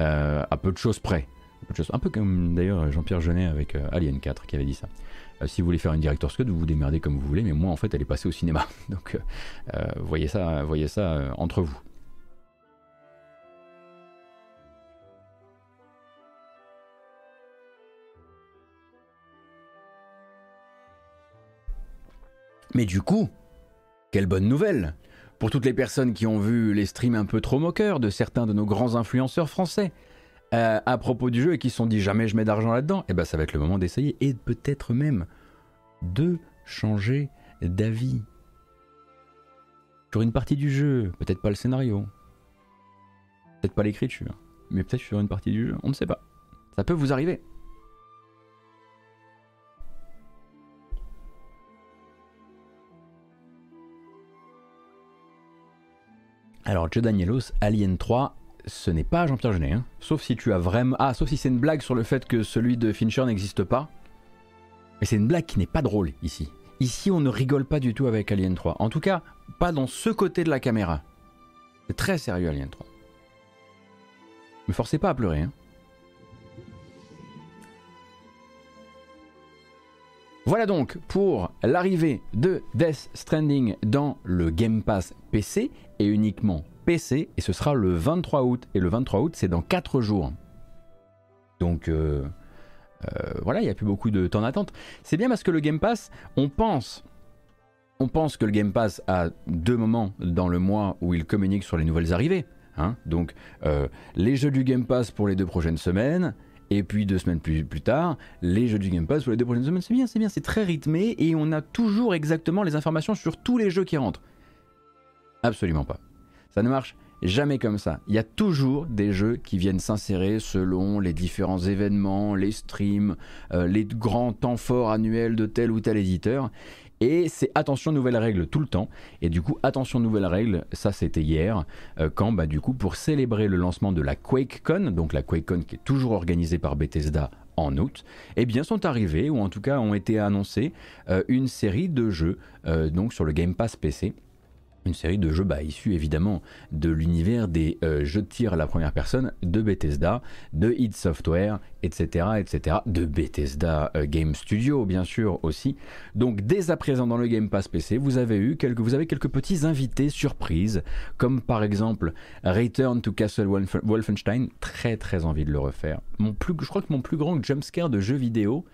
euh, à peu de choses près. Un peu comme d'ailleurs Jean-Pierre Jeunet avec Alien 4 qui avait dit ça. si vous voulez faire une director's cut, vous vous démerdez comme vous voulez, mais moi en fait elle est passée au cinéma. Donc voyez ça, voyez ça entre vous. Mais du coup, quelle bonne nouvelle pour toutes les personnes qui ont vu les streams un peu trop moqueurs de certains de nos grands influenceurs français euh, à propos du jeu et qui se sont dit jamais je mets d'argent là-dedans, et eh ben ça va être le moment d'essayer et peut-être même de changer d'avis sur une partie du jeu, peut-être pas le scénario, peut-être pas l'écriture, mais peut-être sur une partie du jeu, on ne sait pas. Ça peut vous arriver. Alors, Joe Danielos, Alien 3, ce n'est pas Jean-Pierre Jeunet, hein. sauf si tu as vraiment. Ah, sauf si c'est une blague sur le fait que celui de Fincher n'existe pas. Mais c'est une blague qui n'est pas drôle ici. Ici, on ne rigole pas du tout avec Alien 3. En tout cas, pas dans ce côté de la caméra. C'est très sérieux, Alien 3. Me forcez pas à pleurer. Hein. Voilà donc pour l'arrivée de Death Stranding dans le Game Pass PC et uniquement PC et ce sera le 23 août et le 23 août c'est dans 4 jours. Donc euh, euh, voilà, il n'y a plus beaucoup de temps d'attente. C'est bien parce que le Game Pass, on pense, on pense que le Game Pass a deux moments dans le mois où il communique sur les nouvelles arrivées. Hein. Donc euh, les jeux du Game Pass pour les deux prochaines semaines, et puis deux semaines plus, plus tard, les jeux du Game Pass pour les deux prochaines semaines. C'est bien, c'est bien, c'est très rythmé et on a toujours exactement les informations sur tous les jeux qui rentrent. Absolument pas. Ça ne marche jamais comme ça. Il y a toujours des jeux qui viennent s'insérer selon les différents événements, les streams, euh, les grands temps forts annuels de tel ou tel éditeur. Et c'est attention nouvelles règles tout le temps. Et du coup, attention nouvelles règles, ça c'était hier, euh, quand bah, du coup pour célébrer le lancement de la QuakeCon, donc la QuakeCon qui est toujours organisée par Bethesda en août, eh bien sont arrivés, ou en tout cas ont été annoncés, euh, une série de jeux euh, donc sur le Game Pass PC une série de jeux bah, issus évidemment de l'univers des euh, jeux de tir à la première personne de Bethesda, de id Software, etc., etc., de Bethesda euh, Game Studio bien sûr aussi. Donc dès à présent dans le Game Pass PC, vous avez eu quelques, vous avez quelques petits invités surprises, comme par exemple Return to Castle Wolfenstein, très très envie de le refaire. Mon je crois que mon plus grand jumpscare de jeu vidéo,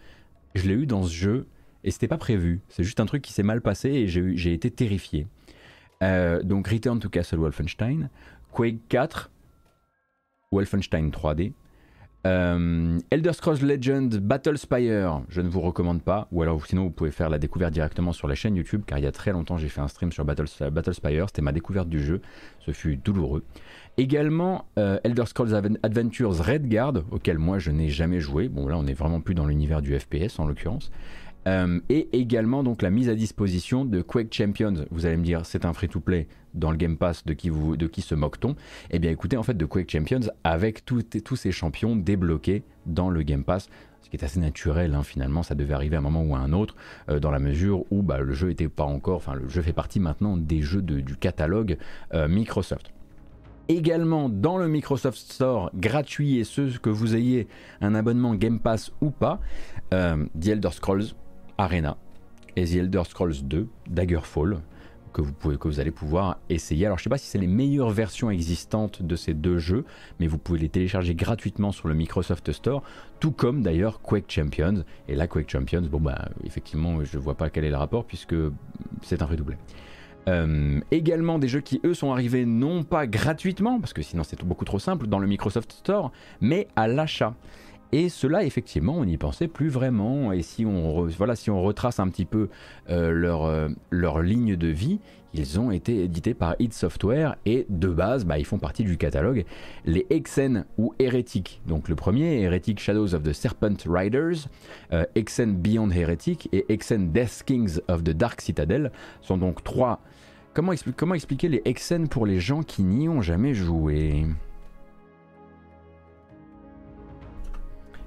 je l'ai eu dans ce jeu et c'était pas prévu. C'est juste un truc qui s'est mal passé et j'ai été terrifié. Euh, donc Return to Castle Wolfenstein, Quake 4, Wolfenstein 3D, euh, Elder Scrolls Legend Battle Spire, je ne vous recommande pas, ou alors sinon vous pouvez faire la découverte directement sur la chaîne YouTube, car il y a très longtemps j'ai fait un stream sur Battle, Battle Spire, c'était ma découverte du jeu, ce fut douloureux. Également euh, Elder Scrolls Adventures Redguard, auquel moi je n'ai jamais joué, bon là on est vraiment plus dans l'univers du FPS en l'occurrence, euh, et également donc la mise à disposition de Quake Champions. Vous allez me dire, c'est un free-to-play dans le Game Pass, de qui, vous, de qui se moque-t-on? Eh bien écoutez, en fait, de Quake Champions avec tous ces champions débloqués dans le Game Pass. Ce qui est assez naturel, hein, finalement, ça devait arriver à un moment ou à un autre, euh, dans la mesure où bah, le jeu était pas encore, enfin le jeu fait partie maintenant des jeux du catalogue euh, Microsoft également dans le Microsoft Store gratuit et ce que vous ayez un abonnement Game Pass ou pas, euh, The Elder Scrolls Arena et The Elder Scrolls 2 Daggerfall que vous, pouvez, que vous allez pouvoir essayer. Alors je ne sais pas si c'est les meilleures versions existantes de ces deux jeux, mais vous pouvez les télécharger gratuitement sur le Microsoft Store, tout comme d'ailleurs Quake Champions. Et là Quake Champions, bon bah effectivement je ne vois pas quel est le rapport puisque c'est un redoublé. Euh, également des jeux qui eux sont arrivés non pas gratuitement, parce que sinon c'est beaucoup trop simple dans le Microsoft Store, mais à l'achat. Et cela, effectivement, on n'y pensait plus vraiment. Et si on, si on retrace un petit peu euh, leur, euh, leur ligne de vie, ils ont été édités par id Software et de base, bah, ils font partie du catalogue. Les Exen ou Heretic. Donc le premier, Heretic Shadows of the Serpent Riders, euh, Exen Beyond Heretic et Exen Death Kings of the Dark Citadel sont donc trois. Comment, expliquer les Exen pour les gens qui n'y ont jamais joué?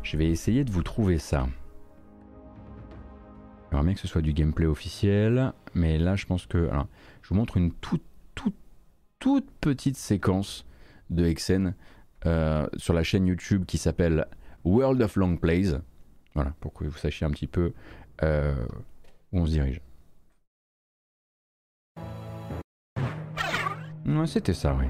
Je vais essayer de vous trouver ça. J'aimerais bien que ce soit du gameplay officiel, mais là je pense que... je vous montre une toute, toute, toute petite séquence de Hexen euh, sur la chaîne YouTube qui s'appelle World of Long Plays. Voilà, pour que vous sachiez un petit peu euh, où on se dirige. C'était ça, oui.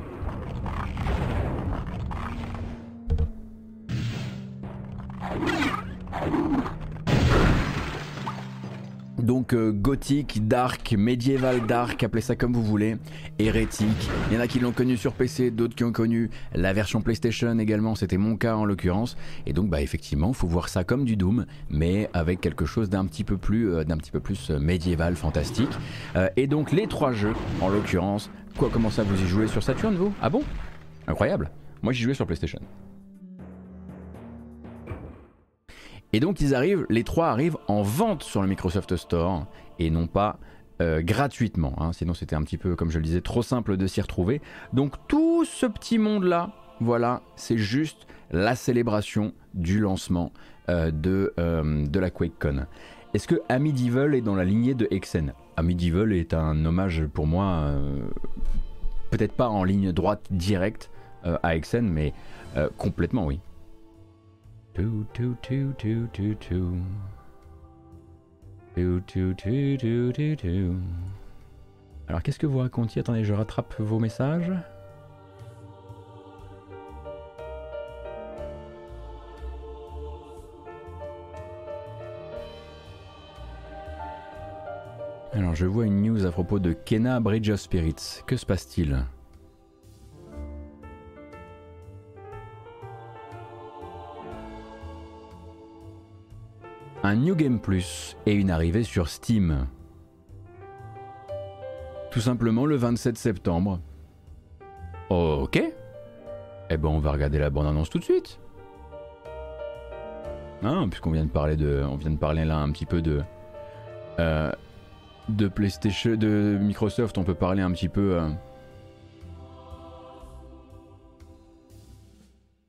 Donc euh, gothique, dark, médiéval dark, appelez ça comme vous voulez, hérétique. Il y en a qui l'ont connu sur PC, d'autres qui ont connu la version PlayStation également, c'était mon cas en l'occurrence. Et donc bah effectivement, faut voir ça comme du Doom, mais avec quelque chose d'un petit peu plus, euh, d'un petit peu plus euh, médiéval, fantastique. et donc les trois jeux, en l'occurrence, quoi, comment ça vous y jouez sur Saturn vous? Ah bon? Incroyable. Moi j'y jouais sur PlayStation. Et donc ils arrivent, les trois arrivent en vente sur le Microsoft Store et non pas euh, gratuitement. Hein. Sinon c'était un petit peu, comme je le disais, trop simple de s'y retrouver. Donc tout ce petit monde-là, voilà, c'est juste la célébration du lancement euh, de, euh, de la QuakeCon. Est-ce que Amidival est dans la lignée de Exen Amidival est un hommage pour moi, peut-être pas en ligne droite directe à Exen, mais complètement oui. Alors qu'est-ce que vous racontiez? Attendez, je rattrape vos messages. Alors je vois une news à propos de Kena Bridge of Spirits. Que se passe-t-il? Un New Game Plus et une arrivée sur Steam. Tout simplement le 27 septembre. Ok. Eh ben on va regarder la bande-annonce tout de suite. Hein, puisqu'on vient de parler de, on vient de parler là un petit peu de, euh, de PlayStation, de Microsoft, on peut parler un petit peu. Euh,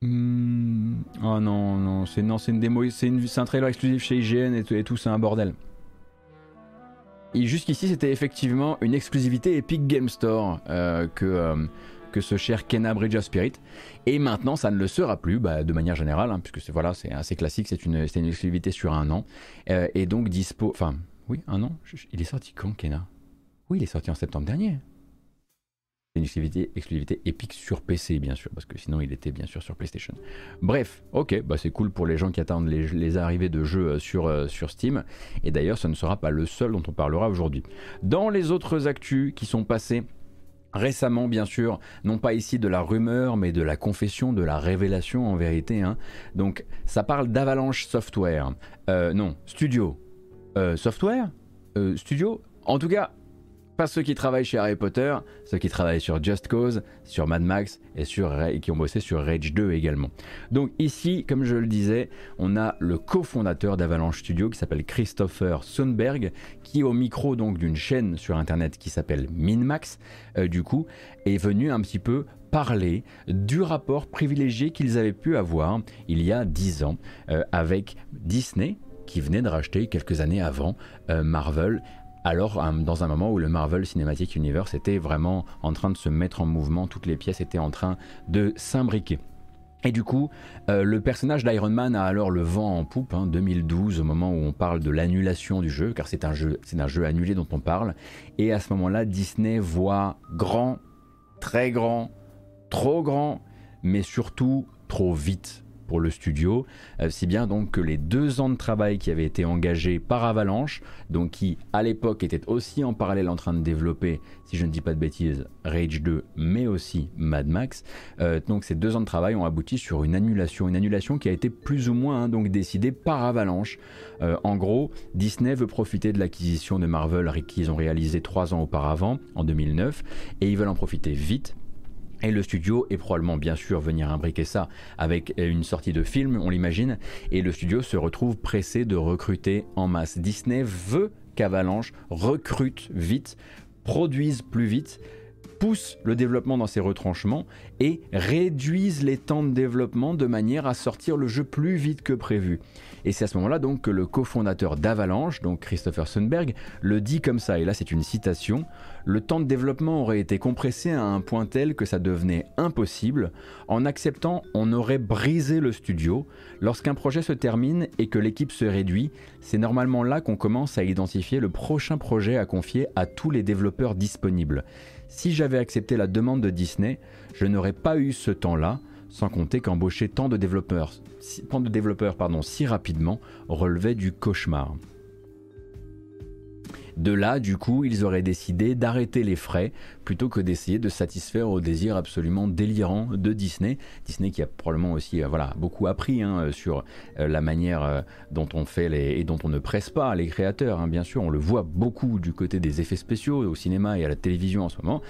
Hmm. Oh non, non, c'est non, c'est une démo, c'est un trailer exclusif chez IGN et, et tout, c'est un bordel. Et jusqu'ici, c'était effectivement une exclusivité Epic Game Store euh, que, euh, que ce cher Kena Bridge of Spirit. Et maintenant, ça ne le sera plus, bah, de manière générale, hein, puisque c'est voilà, c'est assez classique, c'est une, une exclusivité sur un an. Euh, et donc dispo, enfin, oui, un an? Il est sorti quand Kena? Oui, il est sorti en septembre dernier une exclusivité, exclusivité sur PC, bien sûr, parce que sinon il était bien sûr sur PlayStation. Bref, ok, bah c'est cool pour les gens qui attendent les, arrivées de jeux euh, sur, euh, sur Steam. Et d'ailleurs, ce ne sera pas le seul dont on parlera aujourd'hui. Dans les autres actus qui sont passées récemment, bien sûr, non pas ici de la rumeur, mais de la confession, de la révélation en vérité. Hein. Donc, ça parle d'Avalanche Software. Euh, non, Studio. software? Studio? En tout cas, pas ceux qui travaillent chez Harry Potter, ceux qui travaillent sur Just Cause, sur Mad Max et, sur, qui ont bossé sur Rage 2 également. Donc ici, comme je le disais, on a le cofondateur d'Avalanche Studio qui s'appelle Christopher Sundberg, qui au micro donc d'une chaîne sur internet qui s'appelle Minmax, euh, du coup, est venu un petit peu parler du rapport privilégié qu'ils avaient pu avoir il y a 10 ans euh, avec Disney qui venait de racheter quelques années avant euh, Marvel alors dans un moment où le Marvel Cinematic Universe était vraiment en train de se mettre en mouvement, toutes les pièces étaient en train de s'imbriquer. Et du coup, euh, le personnage d'Iron Man a alors le vent en poupe, 2012, hein, au moment où on parle de l'annulation du jeu, car c'est un un jeu annulé dont on parle. Et à ce moment-là, Disney voit grand, très grand, trop grand, mais surtout trop vite pour le studio, euh, si bien donc que les deux ans de travail qui avaient été engagés par Avalanche, donc qui à l'époque étaient aussi en parallèle en train de développer, si je ne dis pas de bêtises, Rage 2, mais aussi Mad Max, euh, donc ces deux ans de travail ont abouti sur une annulation, une annulation qui a été plus ou moins hein, donc décidée par Avalanche. Euh, en gros, Disney veut profiter de l'acquisition de Marvel qu'ils ont réalisé trois ans auparavant, en 2009, et ils veulent en profiter vite et le studio est probablement bien sûr venir imbriquer ça avec une sortie de film, on l'imagine, et le studio se retrouve pressé de recruter en masse. Disney veut qu'Avalanche recrute vite, produise plus vite, poussent le développement dans ses retranchements et réduisent les temps de développement de manière à sortir le jeu plus vite que prévu. Et c'est à ce moment-là donc que le cofondateur d'Avalanche, donc Christopher Sundberg, le dit comme ça, et là c'est une citation, le temps de développement aurait été compressé à un point tel que ça devenait impossible. En acceptant, on aurait brisé le studio. Lorsqu'un projet se termine et que l'équipe se réduit, c'est normalement là qu'on commence à identifier le prochain projet à confier à tous les développeurs disponibles. Si j'avais accepté la demande de Disney, je n'aurais pas eu ce temps-là, sans compter qu'embaucher tant de développeurs, tant développeurs pardon, si rapidement relevait du cauchemar. De là, du coup, ils auraient décidé d'arrêter les frais plutôt que d'essayer de satisfaire aux désirs absolument délirants de Disney. Disney qui a probablement aussi euh, voilà, beaucoup appris hein, sur euh, la manière euh, dont on fait et dont on ne presse pas les créateurs. Hein. Bien sûr, on le voit beaucoup du côté des effets spéciaux au cinéma et à la télévision en ce moment.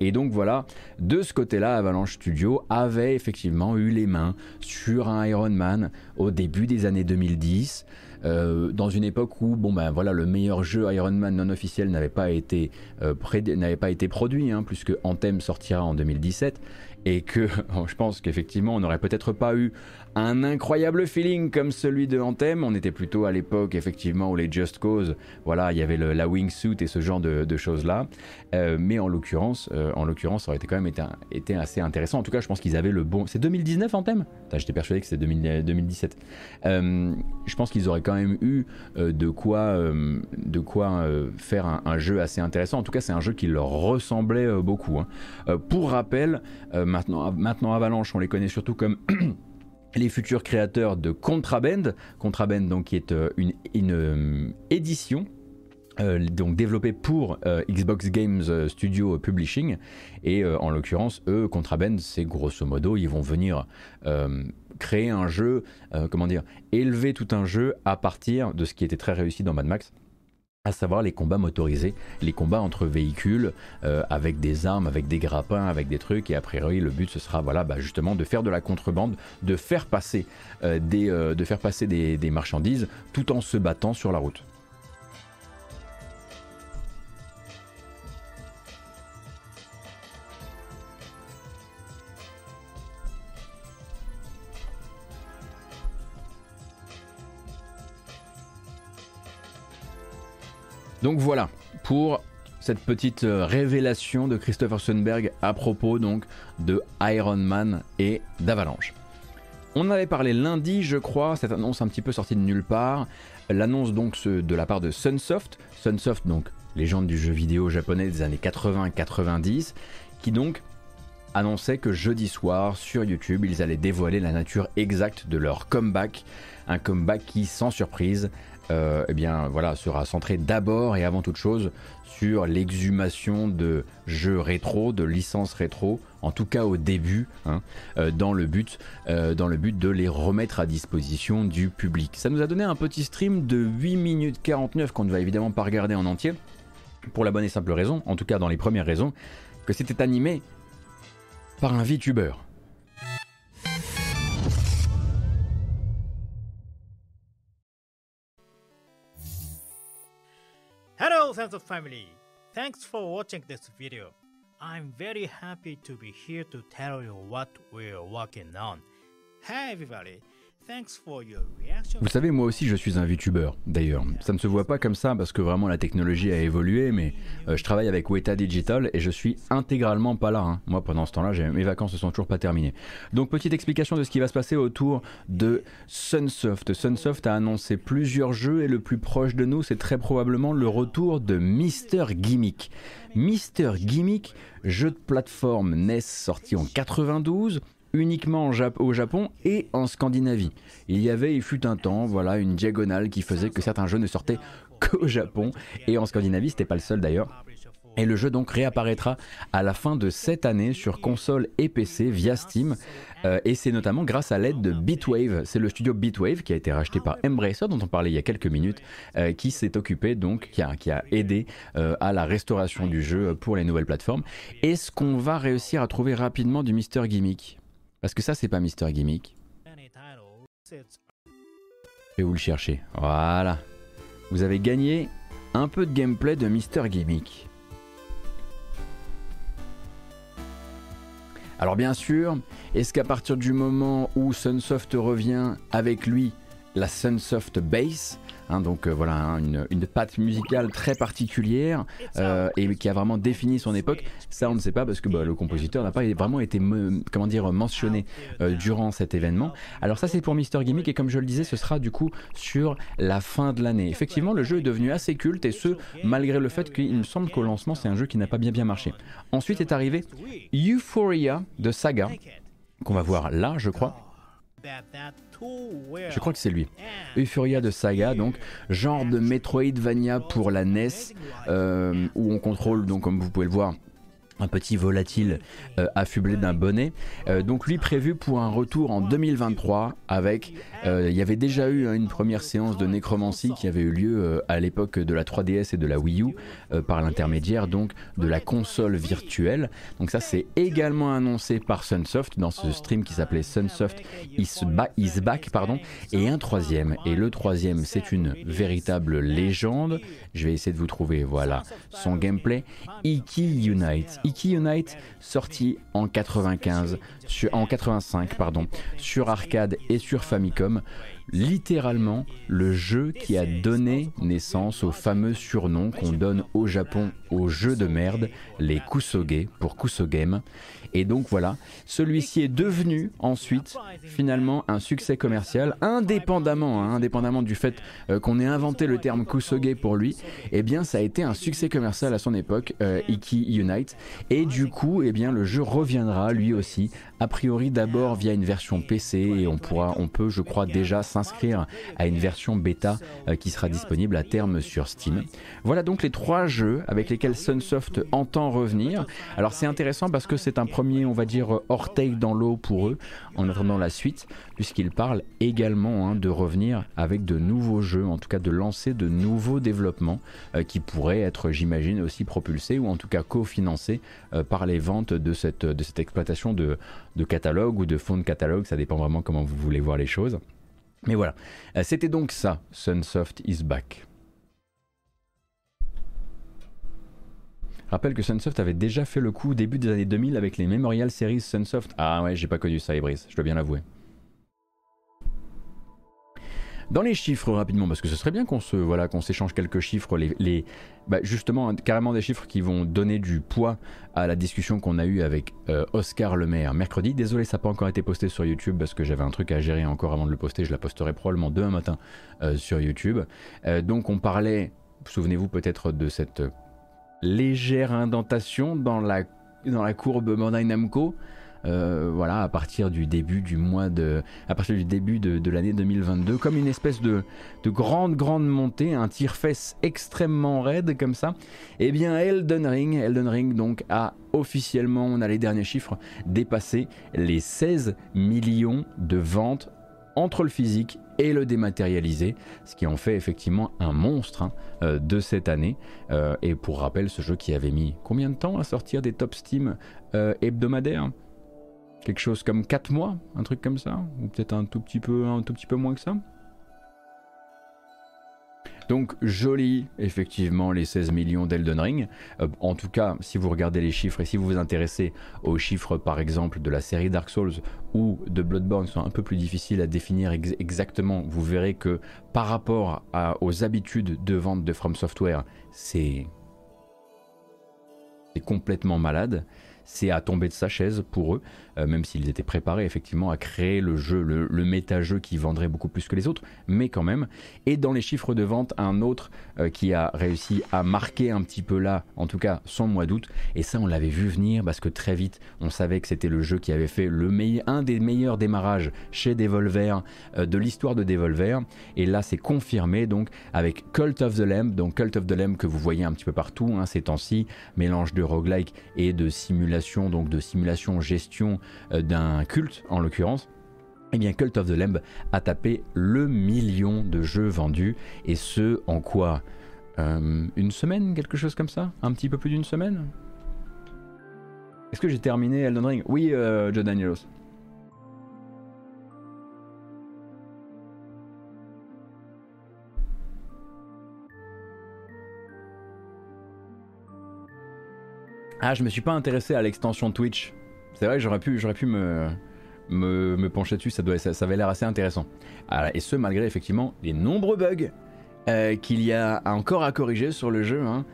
et donc voilà, de ce côté-là, Avalanche Studio avait effectivement eu les mains sur un Iron Man au début des années 2010. Euh, dans une époque où bon ben voilà le meilleur jeu Iron Man non officiel n'avait pas été euh, n'avait pas été produit hein, puisque Anthem sortira en 2017 et que je pense qu'effectivement on n'aurait peut-être pas eu un incroyable feeling comme celui de Anthem. On était plutôt à l'époque effectivement où les Just Cause, voilà, il y avait le, la wingsuit et ce genre de, choses là. Euh, mais en l'occurrence, euh, en l'occurrence, ça aurait été quand même été, été, assez intéressant. En tout cas, je pense qu'ils avaient le bon. C'est 2019 Anthem? J'étais persuadé que c'était 2017. Euh, je pense qu'ils auraient quand même eu de quoi, de quoi faire un, jeu assez intéressant. En tout cas, c'est un jeu qui leur ressemblait beaucoup. Hein. pour rappel, maintenant, maintenant Avalanche, on les connaît surtout comme les futurs créateurs de Contraband, Contraband donc qui est euh, une, euh, édition euh, donc développée pour Xbox Games Studio Publishing. Et en l'occurrence eux Contraband c'est grosso modo ils vont venir créer un jeu comment dire élever tout un jeu à partir de ce qui était très réussi dans Mad Max à savoir les combats motorisés, les combats entre véhicules euh, avec des armes, avec des grappins, avec des trucs. Et a priori, le but ce sera voilà, bah, justement de faire de la contrebande, de faire passer, euh, des, euh, de faire passer des marchandises tout en se battant sur la route. Donc voilà pour cette petite euh, révélation de Christopher Sundberg à propos donc de Iron Man et d'Avalanche. On avait parlé lundi, je crois, cette annonce un petit peu sortie de nulle part. L'annonce donc de la part de Sunsoft, Sunsoft donc légende du jeu vidéo japonais des années 80-90, qui donc annonçait que jeudi soir sur YouTube ils allaient dévoiler la nature exacte de leur comeback, un comeback qui sans surprise euh, eh bien, voilà, sera centré d'abord et avant toute chose sur l'exhumation de jeux rétro, de licences rétro, en tout cas au début, hein, euh, dans, le but, euh, dans le but de les remettre à disposition du public. Ça nous a donné un petit stream de 8 minutes 49 qu'on ne va évidemment pas regarder en entier, pour la bonne et simple raison, en tout cas dans les premières raisons, que c'était animé par un VTuber. Hello, Sense of Family! Thanks for watching this video. I'm very happy to be here to tell you what we're working on. Hey everybody! Vous savez, moi aussi je suis un VTuber d'ailleurs. Ça ne se voit pas comme ça parce que vraiment la technologie a évolué, mais euh, je travaille avec Weta Digital et je suis intégralement pas là. Hein. Moi pendant ce temps-là, mes vacances ne sont toujours pas terminées. Donc petite explication de ce qui va se passer autour de Sunsoft. Sunsoft a annoncé plusieurs jeux et le plus proche de nous, c'est très probablement le retour de Mister Gimmick. Mister Gimmick, jeu de plateforme NES sorti en 92 uniquement au Japon et en Scandinavie. Il y avait, il fut un temps, voilà, une diagonale qui faisait que certains jeux ne sortaient qu'au Japon et en Scandinavie, c'était pas le seul d'ailleurs. Et le jeu donc réapparaîtra à la fin de cette année sur console et PC via Steam. Euh, et c'est notamment grâce à l'aide de Bitwave. C'est le studio Bitwave qui a été racheté par Embracer, dont on parlait il y a quelques minutes, euh, qui s'est occupé donc, qui a, aidé euh, à la restauration du jeu pour les nouvelles plateformes. Est-ce qu'on va réussir à trouver rapidement du Mister Gimmick parce que ça, c'est pas Mister Gimmick. Je vais vous le chercher. Voilà. Vous avez gagné un peu de gameplay de Mister Gimmick. Alors bien sûr, est-ce qu'à partir du moment où Sunsoft revient avec lui la Sunsoft Bass, Hein, donc euh, voilà, hein, une, une, patte musicale très particulière euh, et qui a vraiment défini son époque. Ça, on ne sait pas parce que bah, le compositeur n'a pas vraiment été comment dire, mentionné euh, durant cet événement. Alors ça, c'est pour Mister Gimmick et comme je le disais, ce sera du coup sur la fin de l'année. Effectivement, le jeu est devenu assez culte et ce, malgré le fait qu'il me semble qu'au lancement, c'est un jeu qui n'a pas bien bien marché. Ensuite est arrivé Euphoria de Saga, qu'on va voir là, je crois. Je crois que c'est lui. Euphoria de Saga, donc genre de Metroidvania pour la NES, euh, où on contrôle, donc comme vous pouvez le voir, un petit volatile euh, affublé d'un bonnet. Euh, donc lui prévu pour un retour en 2023 avec, euh, il y avait déjà eu hein, une première séance de nécromancie qui avait eu lieu à l'époque de la 3DS et de la Wii U par l'intermédiaire donc de la console virtuelle. Donc ça c'est également annoncé par Sunsoft dans ce stream qui s'appelait Sunsoft is, is, Back pardon et un troisième et le troisième c'est une véritable légende. Je vais essayer de vous trouver voilà son gameplay. Iki Unite. Iki Unite, sorti en 95, sur, en 85 pardon, sur arcade et sur Famicom, littéralement le jeu qui a donné naissance au fameux surnom qu'on donne au Japon aux jeux de merde, les Kusoge pour Kusogame. Et donc voilà, celui-ci est devenu ensuite finalement un succès commercial, indépendamment, hein, indépendamment du fait euh, qu'on ait inventé le terme Kusoge pour lui. Eh bien, ça a été un succès commercial à son époque, euh, Iki Unite. Et du coup, eh bien, le jeu reviendra lui aussi, a priori d'abord via une version PC et on pourra, on peut, je crois déjà s'inscrire à une version bêta euh, qui sera disponible à terme sur Steam. Voilà donc les trois jeux avec lesquels Sunsoft entend revenir. Alors c'est intéressant parce que c'est un premier on va dire, orteil dans l'eau pour eux, en attendant la suite, puisqu'ils parlent également hein, de revenir avec de nouveaux jeux, en tout cas de lancer de nouveaux développements euh, qui pourraient être, j'imagine, aussi propulsés ou en tout cas cofinancés euh, par les ventes de cette, de cette exploitation de, de catalogue ou de fonds de catalogue, ça dépend vraiment comment vous voulez voir les choses. Mais voilà, euh, c'était donc ça, Sunsoft is back. Rappelle que Sunsoft avait déjà fait le coup début des années 2000 avec les Memorial Series Sunsoft. Ah ouais, j'ai pas connu ça, Ibris, je dois bien l'avouer. Dans les chiffres rapidement, parce que ce serait bien qu'on se voilà qu'on s'échange quelques chiffres, les, bah, justement carrément des chiffres qui vont donner du poids à la discussion qu'on a eue avec euh, Oscar Lemaire mercredi. Désolé, ça n'a pas encore été posté sur YouTube parce que j'avais un truc à gérer encore avant de le poster. Je la posterai probablement demain matin euh, sur YouTube. Euh, donc on parlait, souvenez-vous peut-être de cette légère indentation dans la, dans la courbe Bandai Namco. Euh, voilà, à partir du début du mois de, à partir du début de, l'année 2022, comme une espèce de, de grande grande montée, un tire-fesse extrêmement raide comme ça. Eh bien, Elden Ring, Elden Ring donc a officiellement, on a les derniers chiffres, dépassé les 16 millions de ventes entre le physique et le dématérialisé, ce qui en fait effectivement un monstre hein, euh, de cette année. Euh, et pour rappel, ce jeu qui avait mis combien de temps à sortir des top Steam euh, hebdomadaires? Quelque chose comme 4 mois, un truc comme ça? Ou peut-être un tout petit peu moins que ça? Donc joli, effectivement, les 16 millions d'Elden Ring. Euh, en tout cas, si vous regardez les chiffres et si vous vous intéressez aux chiffres, par exemple, de la série Dark Souls ou de Bloodborne, qui sont un peu plus difficiles à définir exactement, vous verrez que par rapport aux habitudes de vente de From Software, c'est complètement malade c'est à tomber de sa chaise pour eux, euh, même s'ils étaient préparés effectivement à créer le jeu, le, méta-jeu qui vendrait beaucoup plus que les autres, mais quand même. Et dans les chiffres de vente, un autre euh, qui a réussi à marquer un petit peu là, en tout cas son mois d'août, et ça on l'avait vu venir parce que très vite on savait que c'était le jeu qui avait fait le un des meilleurs démarrages chez Devolver euh, de l'histoire de Devolver, et là c'est confirmé donc avec Cult of the Lamb, donc Cult of the Lamb que vous voyez un petit peu partout hein, ces temps-ci, mélange de roguelike et de simulation donc de simulation gestion euh, d'un culte en l'occurrence. eh bien, Cult of the Lamb a tapé le million de jeux vendus, et ce en quoi? Euh, Une semaine, quelque chose comme ça? Un petit peu plus d'une semaine? Est-ce que j'ai terminé Elden Ring? Oui, euh, Joe Danielos. Ah, je me suis pas intéressé à l'extension Twitch. C'est vrai que j'aurais pu, j'aurais pu me, me, pencher dessus, ça, doit, ça, avait l'air assez intéressant. Et ce, malgré effectivement les nombreux bugs euh, qu'il y a encore à corriger sur le jeu. Hein.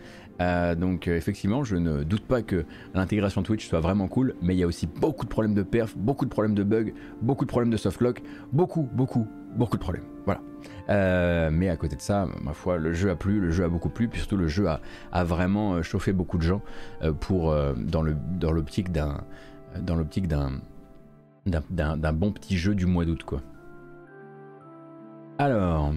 Euh, donc effectivement, je ne doute pas que l'intégration Twitch soit vraiment cool, mais il y a aussi beaucoup de problèmes de perf, beaucoup de problèmes de bugs, beaucoup de problèmes de softlock, beaucoup, beaucoup, beaucoup de problèmes. Voilà. Euh, mais à côté de ça, ma foi, le jeu a plu, le jeu a beaucoup plu, puis surtout le jeu a, vraiment euh, chauffé beaucoup de gens euh, pour, dans l'optique d'un dans d'un d'un bon petit jeu du mois d'août quoi. Alors.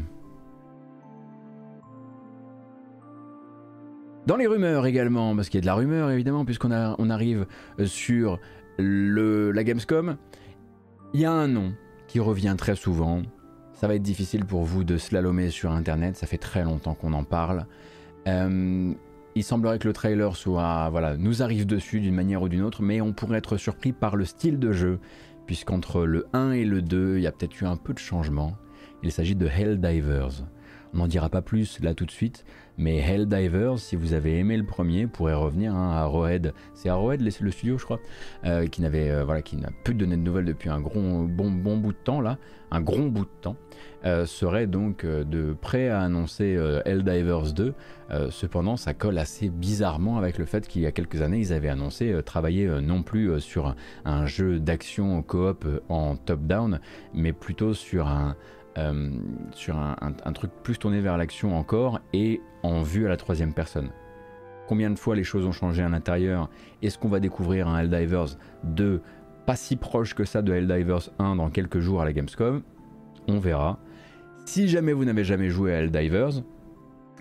Dans les rumeurs également, parce qu'il y a de la rumeur évidemment, puisqu'on on arrive sur le, la Gamescom, il y a un nom qui revient très souvent, ça va être difficile pour vous de slalomer sur Internet, ça fait très longtemps qu'on en parle. Euh, il semblerait que le trailer soit, voilà, nous arrive dessus d'une manière ou d'une autre, mais on pourrait être surpris par le style de jeu, puisqu'entre le 1 et le 2, il y a peut-être eu un peu de changement. Il s'agit de Helldivers. On n'en dira pas plus là tout de suite, mais Helldivers, si vous avez aimé le premier, pourrait revenir hein, à Arrowhead. C'est Arrowhead le studio, je crois, euh, qui n'avait, euh, voilà, n'a plus donné de nouvelles depuis un gros, bon, bon bout de temps là, un gros bout de temps. Euh, serait donc de prêt à annoncer Helldivers 2. cependant, ça colle assez bizarrement avec le fait qu'il y a quelques années, ils avaient annoncé travailler non plus sur un, jeu d'action coop en top-down, mais plutôt sur un, sur un, truc plus tourné vers l'action encore et en vue à la troisième personne. Combien de fois les choses ont changé à l'intérieur? Est-ce qu'on va découvrir un Helldivers 2 pas si proche que ça de Helldivers 1 dans quelques jours à la Gamescom? On verra. Si jamais vous n'avez jamais joué à Helldivers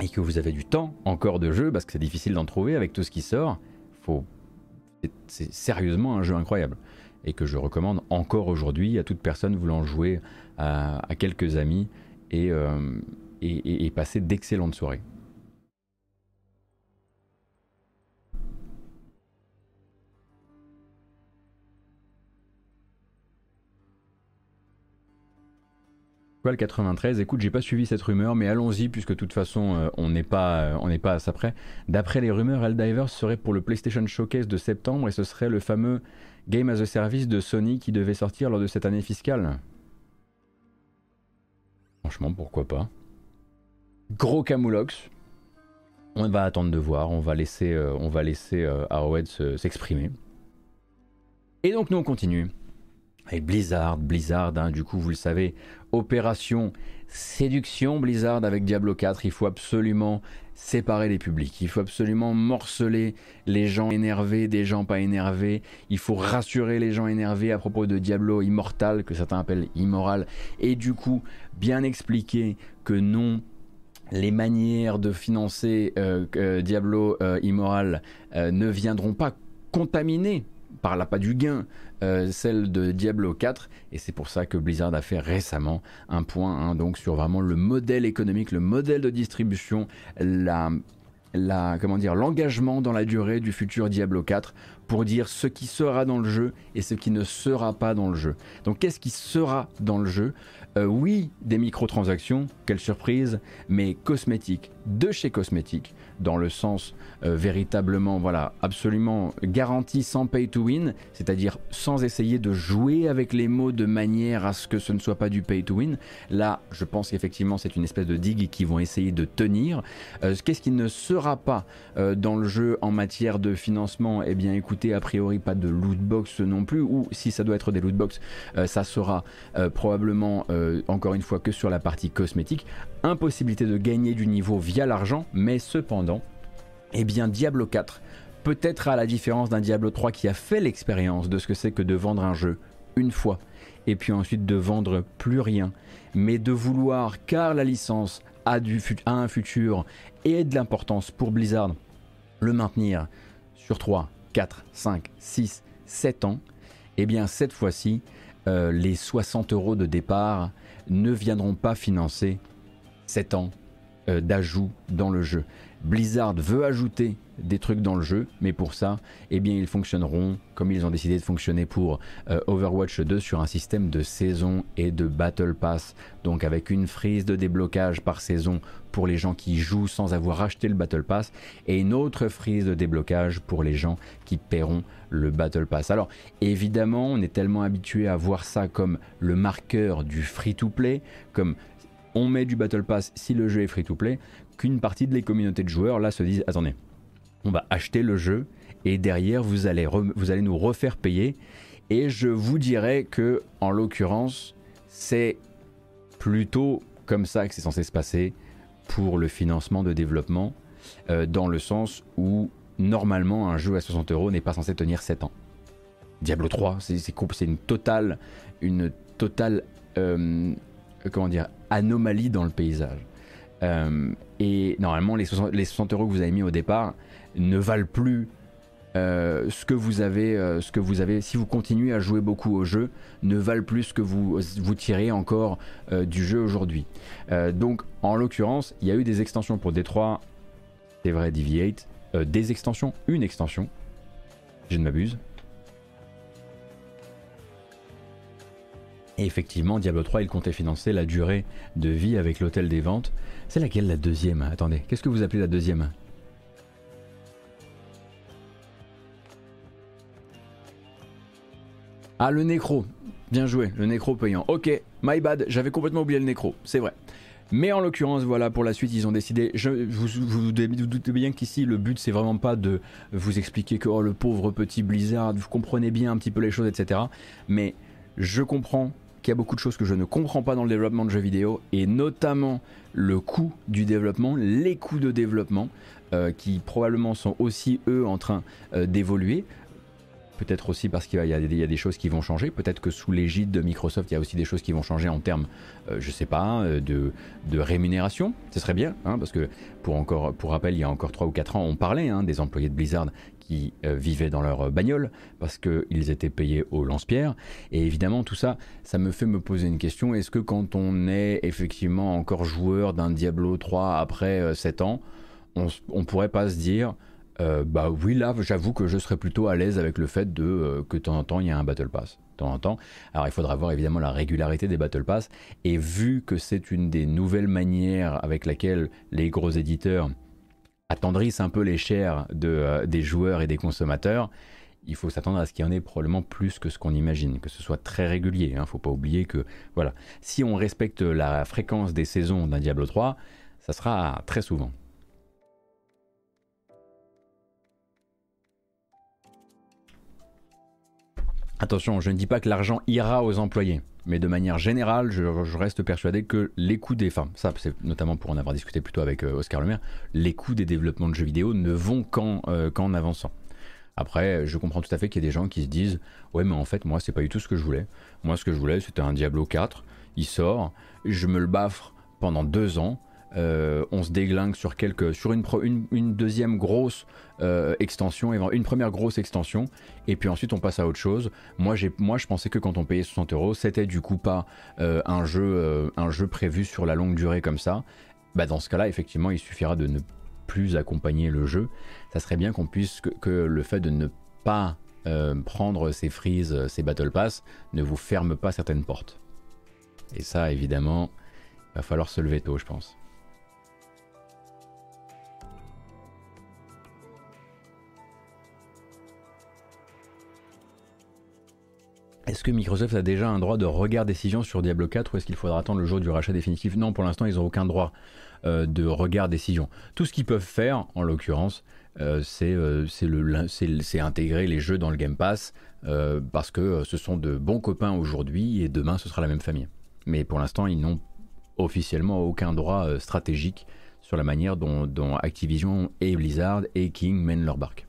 et que vous avez du temps encore de jeu, parce que c'est difficile d'en trouver avec tout ce qui sort, faut... c'est sérieusement un jeu incroyable et que je recommande encore aujourd'hui à toute personne voulant jouer à, quelques amis euh, et, et passer d'excellentes soirées. Quoi le 93 Écoute, j'ai pas suivi cette rumeur, mais allons-y puisque de toute façon euh, on n'est pas euh, on n'est pas à ça près. D'après les rumeurs, Helldivers serait pour le PlayStation Showcase de septembre et ce serait le fameux Game as a Service de Sony qui devait sortir lors de cette année fiscale. Franchement, pourquoi pas Gros camoulox. On va attendre de voir, on va laisser, euh, on va laisser Arrowhead s'exprimer. Et donc nous on continue. Et Blizzard, Blizzard, hein, du coup vous le savez, opération séduction Blizzard avec Diablo 4, il faut absolument séparer les publics, il faut absolument morceler les gens énervés des gens pas énervés, il faut rassurer les gens énervés à propos de Diablo Immortal, que certains appellent immoral, et du coup bien expliquer que non, les manières de financer euh, euh, Diablo euh, Immoral ne viendront pas contaminer par l'appât du gain euh, celle de Diablo 4 et c'est pour ça que Blizzard a fait récemment un point hein, donc sur vraiment le modèle économique, le modèle de distribution, la, la comment dire l'engagement dans la durée du futur Diablo 4 pour dire ce qui sera dans le jeu et ce qui ne sera pas dans le jeu. Donc qu'est-ce qui sera dans le jeu? Euh, Oui, des microtransactions, quelle surprise, mais cosmétiques, de chez cosmétiques, dans le sens euh, véritablement, voilà, absolument garanti sans pay to win, c'est-à-dire sans essayer de jouer avec les mots de manière à ce que ce ne soit pas du pay to win. Là, je pense qu'effectivement, c'est une espèce de digue qu'ils vont essayer de tenir. Euh, qu'est-ce qui ne sera pas euh, dans le jeu en matière de financement? Eh bien, écoutez, a priori, pas de loot box non plus, ou si ça doit être des loot box, ça sera probablement, encore une fois, que sur la partie cosmétique. Impossibilité de gagner du niveau via l'argent, mais cependant, eh bien Diablo 4, peut-être à la différence d'un Diablo 3 qui a fait l'expérience de ce que c'est que de vendre un jeu une fois, et puis ensuite de vendre plus rien, mais de vouloir, car la licence a, du, un futur et de l'importance pour Blizzard, le maintenir sur 3, 4, 5, 6, 7 ans, eh bien cette fois-ci, euh, les 60 euros de départ ne viendront pas financer 7 ans d'ajouts dans le jeu. Blizzard veut ajouter des trucs dans le jeu, mais pour ça, eh bien, ils fonctionneront comme ils ont décidé de fonctionner pour euh, Overwatch 2 sur un système de saison et de Battle Pass, donc avec une frise de déblocage par saison pour les gens qui jouent sans avoir acheté le Battle Pass, et une autre frise de déblocage pour les gens qui paieront le Battle Pass. Alors, évidemment, on est tellement habitué à voir ça comme le marqueur du free-to-play, comme on met du Battle Pass si le jeu est free-to-play, qu'une partie de les communautés de joueurs là se disent attendez, on va acheter le jeu et derrière vous allez, vous allez nous refaire payer. Et je vous dirais que en l'occurrence, c'est plutôt comme ça que c'est censé se passer pour le financement de développement, euh, dans le sens où normalement un jeu à 60 euros n'est pas censé tenir 7 ans. Diablo 3, c'est une totale, une totale, euh, comment dire, anomalie dans le paysage. Euh, et normalement, les 60, euros que vous avez mis au départ ne valent plus euh, ce que vous avez, euh, ce que vous avez, si vous continuez à jouer beaucoup au jeu, ne valent plus ce que vous, vous tirez encore du jeu aujourd'hui. donc, en l'occurrence, il y a eu des extensions pour D3, c'est vrai, Deviate, des extensions, une extension, je ne m'abuse, Et effectivement, Diablo 3, il comptait financer la durée de vie avec l'hôtel des ventes. C'est laquelle la deuxième? Attendez, qu'est-ce que vous appelez la deuxième? Ah, le nécro. Bien joué, le nécro payant. Ok, my bad, j'avais complètement oublié le nécro, c'est vrai. Mais en l'occurrence, voilà, pour la suite, ils ont décidé. Je, vous, vous, doutez bien qu'ici, le but, c'est vraiment pas de vous expliquer que oh, le pauvre petit Blizzard, vous comprenez bien un petit peu les choses, etc. Mais je comprends qu'il y a beaucoup de choses que je ne comprends pas dans le développement de jeux vidéo, et notamment le coût du développement, les coûts de développement, euh, qui probablement sont aussi eux en train euh, d'évoluer. Peut-être aussi parce qu'il y, a des choses qui vont changer. Peut-être que sous l'égide de Microsoft, il y a aussi des choses qui vont changer en termes, je euh, je sais pas, de, rémunération. Ce serait bien, hein, parce que pour, encore, pour rappel, il y a encore 3 ou 4 ans, on parlait hein, des employés de Blizzard euh, vivaient dans leur bagnole parce qu'ils étaient payés au lance-pierre. Et évidemment, tout ça, ça me fait me poser une question. Est-ce que quand on est effectivement encore joueur d'un Diablo 3 après 7 euh, ans, on, pourrait pas se dire, euh, bah oui, là, j'avoue que je serais plutôt à l'aise avec le fait de que de temps en temps, il y a un Battle Pass. De temps en temps. Alors, il faudra voir évidemment la régularité des Battle Pass. Et vu que c'est une des nouvelles manières avec laquelle les gros éditeurs attendrissent un peu les chairs de, euh, des joueurs et des consommateurs, il faut s'attendre à ce qu'il y en ait probablement plus que ce qu'on imagine, que ce soit très régulier. Il hein. ne faut pas oublier que, voilà, si on respecte la fréquence des saisons d'un Diablo 3, ça sera très souvent. Attention, je ne dis pas que l'argent ira aux employés, mais de manière générale, je, reste persuadé que les coûts des, enfin ça c'est notamment pour en avoir discuté plutôt avec euh, Oscar Lemaire, les coûts des développements de jeux vidéo ne vont euh, qu'en avançant. Après, je comprends tout à fait qu'il y a des gens qui se disent ouais mais en fait moi c'est pas du tout ce que je voulais. Moi ce que je voulais c'était un Diablo 4, il sort, je me le baffre pendant deux ans, euh, on se déglingue sur, sur une, une, deuxième grosse euh, extension, une première grosse extension, et puis ensuite on passe à autre chose. Moi, moi je pensais que quand on payait 60 euros, c'était du coup pas euh, un, jeu, un jeu prévu sur la longue durée comme ça. Bah, dans ce cas-là, effectivement, il suffira de ne plus accompagner le jeu. Ça serait bien qu'on puisse, que, que, le fait de ne pas prendre ces frises, ces Battle Pass, ne vous ferme pas certaines portes. Et ça, évidemment, va falloir se lever tôt, je pense. Est-ce que Microsoft a déjà un droit de regard décision sur Diablo 4 ou est-ce qu'il faudra attendre le jour du rachat définitif? Non, pour l'instant, ils n'ont aucun droit euh, de regard décision. Tout ce qu'ils peuvent faire, en l'occurrence, euh, euh, c'est intégrer les jeux dans le Game Pass parce que ce sont de bons copains aujourd'hui et demain ce sera la même famille. Mais pour l'instant, ils n'ont officiellement aucun droit stratégique sur la manière dont, dont Activision et Blizzard et King mènent leur barque.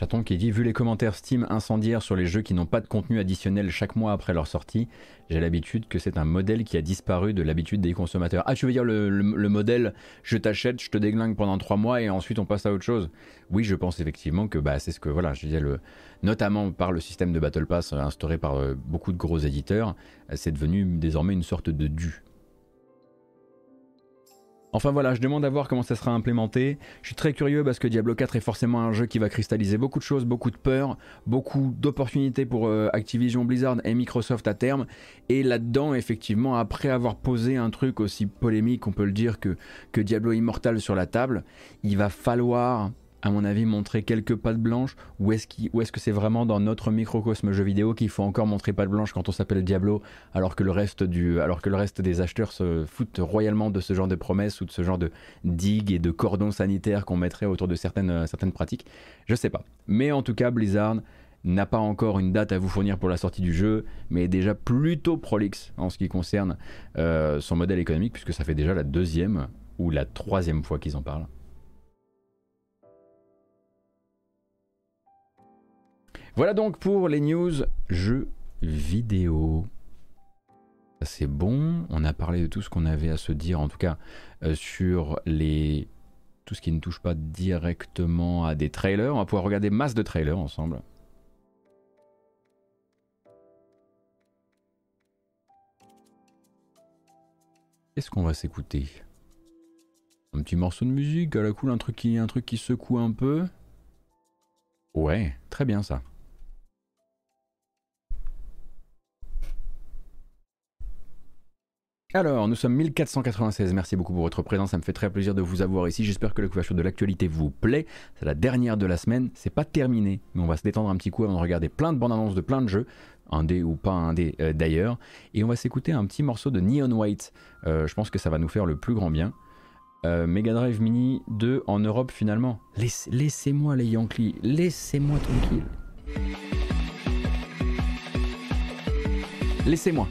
Chaton qui dit Vu les commentaires Steam incendiaires sur les jeux qui n'ont pas de contenu additionnel chaque mois après leur sortie, j'ai l'habitude que c'est un modèle qui a disparu de l'habitude des consommateurs. Ah, tu veux dire le, modèle je t'achète, je te déglingue pendant trois mois et ensuite on passe à autre chose? Oui, je pense effectivement que bah, c'est ce que, voilà, je disais, le, notamment par le système de Battle Pass instauré par euh, beaucoup de gros éditeurs, c'est devenu désormais une sorte de dû. Enfin voilà, je demande à voir comment ça sera implémenté. Je suis très curieux parce que Diablo 4 est forcément un jeu qui va cristalliser beaucoup de choses, beaucoup de peur, beaucoup d'opportunités pour euh, Activision Blizzard et Microsoft à terme. Et là-dedans, effectivement, après avoir posé un truc aussi polémique, on peut le dire, que Diablo Immortal sur la table, il va falloir à mon avis, montrer quelques pattes blanches Ou est-ce est que c'est vraiment dans notre microcosme jeu vidéo qu'il faut encore montrer pattes blanches quand on s'appelle Diablo, alors que, le reste du, alors que le reste des acheteurs se foutent royalement de ce genre de promesses ou de ce genre de digues et de cordons sanitaires qu'on mettrait autour de certaines, euh, certaines pratiques? Je sais pas. Mais en tout cas, Blizzard n'a pas encore une date à vous fournir pour la sortie du jeu, mais est déjà plutôt prolixe en ce qui concerne euh, son modèle économique, puisque ça fait déjà la deuxième ou la troisième fois qu'ils en parlent. Voilà donc pour les news jeux vidéo. C'est bon, on a parlé de tout ce qu'on avait à se dire, en tout cas euh, sur les tout ce qui ne touche pas directement à des trailers. On va pouvoir regarder masse de trailers ensemble. Qu'est-ce qu'on va s'écouter? Un petit morceau de musique à la cool, un truc qui, un truc qui secoue un peu? Ouais, très bien ça. Alors, nous sommes 1496. Merci beaucoup pour votre présence. Ça me fait très plaisir de vous avoir ici. J'espère que la couverture de l'actualité vous plaît. C'est la dernière de la semaine. C'est pas terminé, mais on va se détendre un petit coup avant de regarder plein de bandes annonces de plein de jeux, un dé ou pas un dé euh, d'ailleurs. Et on va s'écouter un petit morceau de Neon White. Euh, je pense que ça va nous faire le plus grand bien. Euh, Mega Drive Mini 2 en Europe finalement. Laissez-moi les Yankees. Laissez-moi tranquille. Laissez-moi.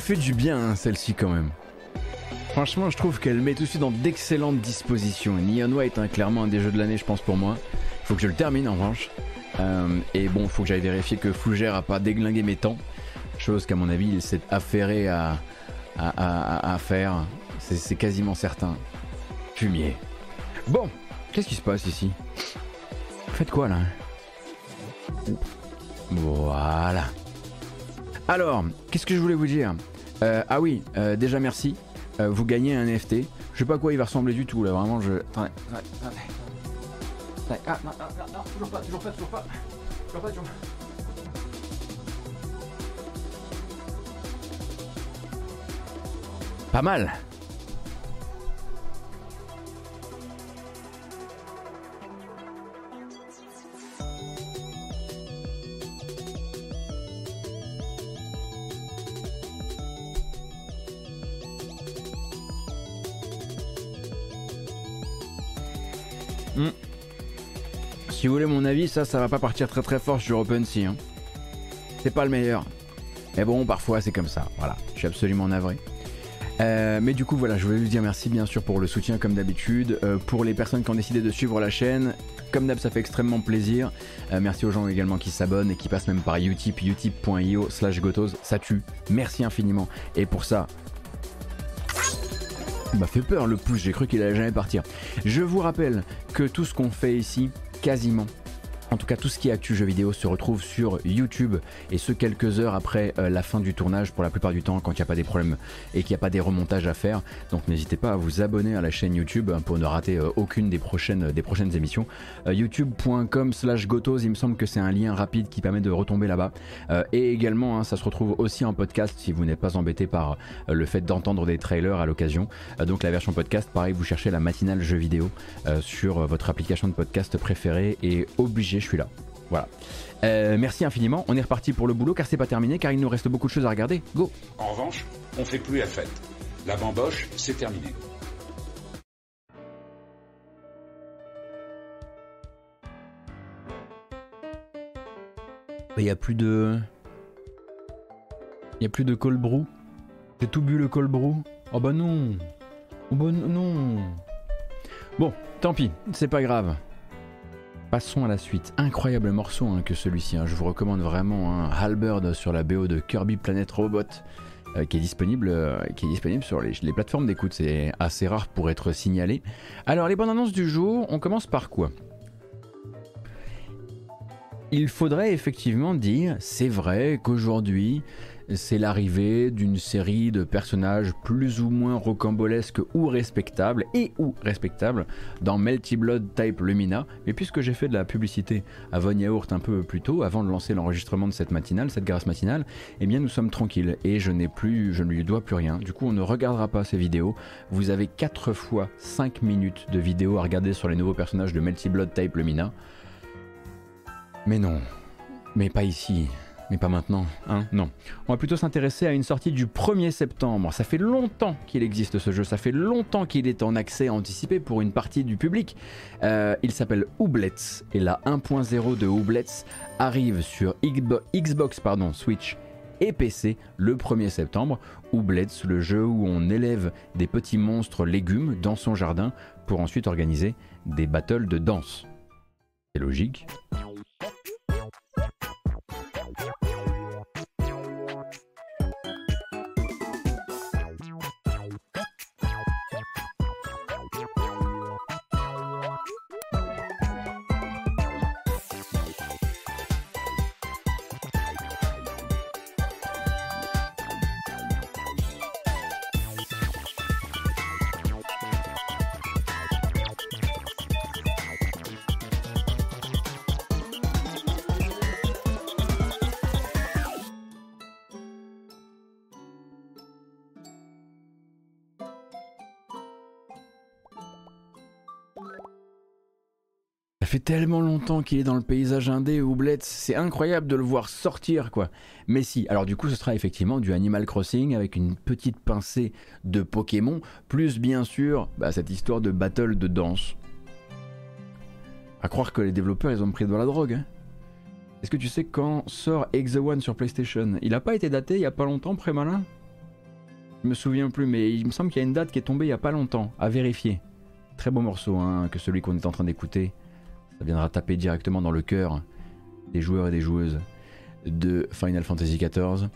Fait du bien, hein, celle-ci, quand même. Franchement, je trouve qu'elle met tout de dans d'excellentes dispositions. Neon White, hein, clairement un des jeux de l'année, je pense, pour moi. Il faut que je le termine, en revanche. Euh, et bon, il faut que j'aille vérifier que Fougère a pas déglingué mes temps. Chose qu'à mon avis, il s'est affairé à, à, faire. C'est quasiment certain. Fumier. Bon, qu'est-ce qui se passe ici? Faites quoi là? Voilà. Alors, qu'est-ce que je voulais vous dire euh, ah oui, euh, déjà merci. Euh, vous gagnez un NFT. Je sais pas quoi il va ressembler du tout là, vraiment je. Attendez, attendez, attendez. Ah non, non, toujours pas, toujours pas, toujours pas. Toujours pas, toujours pas. Pas mal. Si vous voulez mon avis, ça, ça va pas partir très très fort sur OpenSea. Hein. C'est pas le meilleur. Mais bon, parfois c'est comme ça. Voilà, je suis absolument navré. Euh, mais du coup, voilà, je voulais vous dire merci bien sûr pour le soutien comme d'habitude. Euh, pour les personnes qui ont décidé de suivre la chaîne, comme d'hab, ça fait extrêmement plaisir. Euh, merci aux gens également qui s'abonnent et qui passent même par Utip, utip.io slash gotos. Ça tue. Merci infiniment. Et pour ça, m'a fait peur le pouce, j'ai cru qu'il allait jamais partir. Je vous rappelle que tout ce qu'on fait ici, quasiment, En tout cas, tout ce qui est actu jeux vidéo se retrouve sur YouTube et ce quelques heures après euh, la fin du tournage pour la plupart du temps quand il n'y a pas des problèmes et qu'il n'y a pas des remontages à faire. Donc n'hésitez pas à vous abonner à la chaîne YouTube pour ne rater euh, aucune des prochaines, des prochaines émissions. Euh, youtube.com slash gotos, il me semble que c'est un lien rapide qui permet de retomber là-bas. et également, hein, ça se retrouve aussi en podcast si vous n'êtes pas embêté par le fait d'entendre des trailers à l'occasion. donc la version podcast, pareil, vous cherchez la matinale jeux vidéo sur votre application de podcast préférée et obligé, je suis là. Voilà. Euh, merci infiniment. On est reparti pour le boulot car c'est pas terminé, car il nous reste beaucoup de choses à regarder. Go En revanche, on fait plus la fête. La bamboche, c'est terminé. Il y a plus de. Il y a plus de cold brew. J'ai tout bu le cold brew. Oh bah non. Oh bah non. Bon, tant pis, c'est pas grave. Passons à la suite. Incroyable morceau hein, que celui-ci. Hein. Je vous recommande vraiment hein. Halberd sur la BO de Kirby Planet Robot. Euh, qui, est disponible, euh, qui est disponible sur les, les plateformes d'écoute. C'est assez rare pour être signalé. Alors, les bonnes annonces du jour, on commence par quoi? Il faudrait effectivement dire, c'est vrai qu'aujourd'hui, c'est l'arrivée d'une série de personnages plus ou moins rocambolesques ou respectables et ou respectables dans Melty Blood Type Lumina. Mais puisque j'ai fait de la publicité à Von Yaourt un peu plus tôt, avant de lancer l'enregistrement de cette matinale, cette grâce matinale, eh bien nous sommes tranquilles et je n'ai plus, je ne lui dois plus rien. Du coup, on ne regardera pas ces vidéos. Vous avez 4 fois 5 minutes de vidéos à regarder sur les nouveaux personnages de Melty Blood Type Lumina. Mais non, mais pas ici. Mais pas maintenant, hein Non. On va plutôt s'intéresser à une sortie du 1er septembre. Ça fait longtemps qu'il existe ce jeu, ça fait longtemps qu'il est en accès anticipé pour une partie du public. Euh, il s'appelle Ooblets et la 1.0 de Ooblets arrive sur Xbox, pardon, Switch et PC le 1er septembre. Ooblets, le jeu où on élève des petits monstres légumes dans son jardin pour ensuite organiser des battles de danse. C'est logique. Tellement longtemps qu'il est dans le paysage indé Oublette, c'est incroyable de le voir sortir quoi. Mais si, alors du coup ce sera effectivement du Animal Crossing avec une petite pincée de Pokémon, plus bien sûr bah, cette histoire de battle de danse. À croire que les développeurs ils ont pris de la drogue. Hein. Est-ce que tu sais quand sort Exe One sur PlayStation? Il a pas été daté il y a pas longtemps, Prémalin? Je me souviens plus, mais il me semble qu'il y a une date qui est tombée il y a pas longtemps, à vérifier. Très beau morceau hein, que celui qu'on est en train d'écouter. Viendra taper directement dans le cœur des joueurs et des joueuses de Final Fantasy XIV.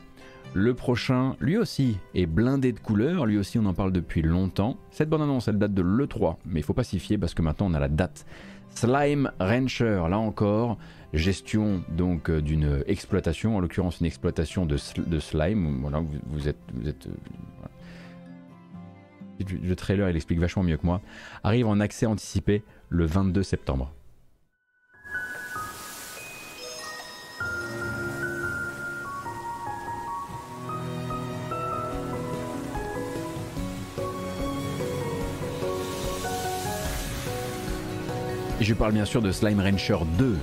Le prochain, lui aussi, est blindé de couleurs, lui aussi on en parle depuis longtemps. Cette bonne annonce, elle date de l'E3, mais il faut pas s'y fier parce que maintenant on a la date. Slime Rancher, là encore, gestion donc euh, d'une exploitation, en l'occurrence une exploitation de, slime. Voilà, vous, êtes, vous êtes euh, le trailer il explique vachement mieux que moi. Arrive en accès anticipé le 22 septembre. Et je parle bien sûr de Slime Rancher 2,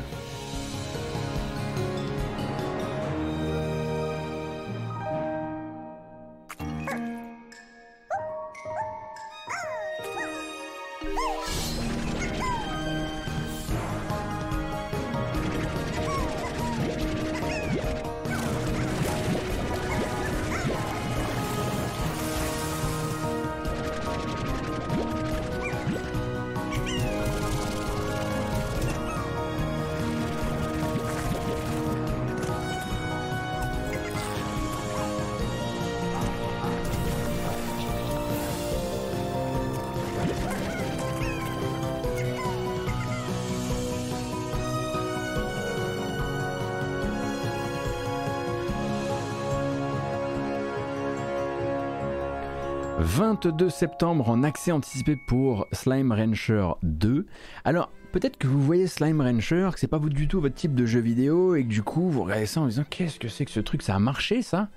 22 septembre en accès anticipé pour Slime Rancher 2. Alors, peut-être que vous voyez Slime Rancher, que c'est pas du tout votre type de jeu vidéo et que du coup vous regardez ça en disant qu'est-ce que c'est que ce truc, ça a marché ça?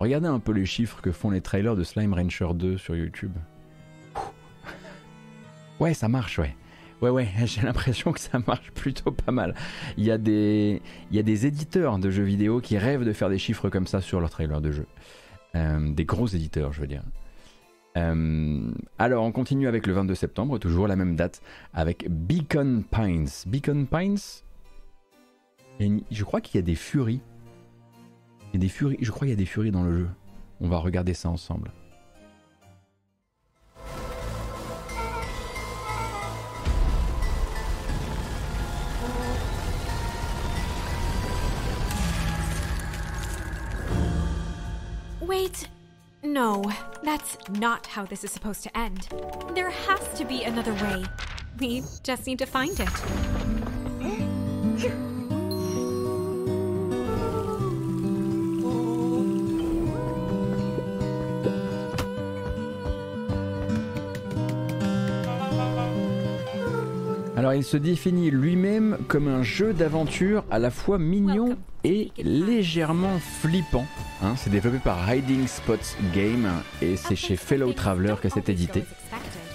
Regardez un peu les chiffres que font les trailers de Slime Rancher 2 sur YouTube. Ouais, ça marche, ouais. Ouais, ouais, j'ai l'impression que ça marche plutôt pas mal. Il y, a des, il y a des éditeurs de jeux vidéo qui rêvent de faire des chiffres comme ça sur leurs trailers de jeux. Euh, des gros éditeurs, je veux dire. Euh, alors, on continue avec le 22 septembre, toujours la même date, avec Beacon Pines. Beacon Pines Je crois qu'il y a des furies. Des furies. Je crois qu'il y a des furies dans le jeu. On va regarder ça ensemble. Wait, no, that's not how this is supposed to end. There has to be another way. We just need to find it. Alors il se définit lui-même comme un jeu d'aventure à la fois mignon et légèrement flippant. Hein. c'est développé par Hiding Spots Game et c'est chez Fellow Traveler que c'est édité.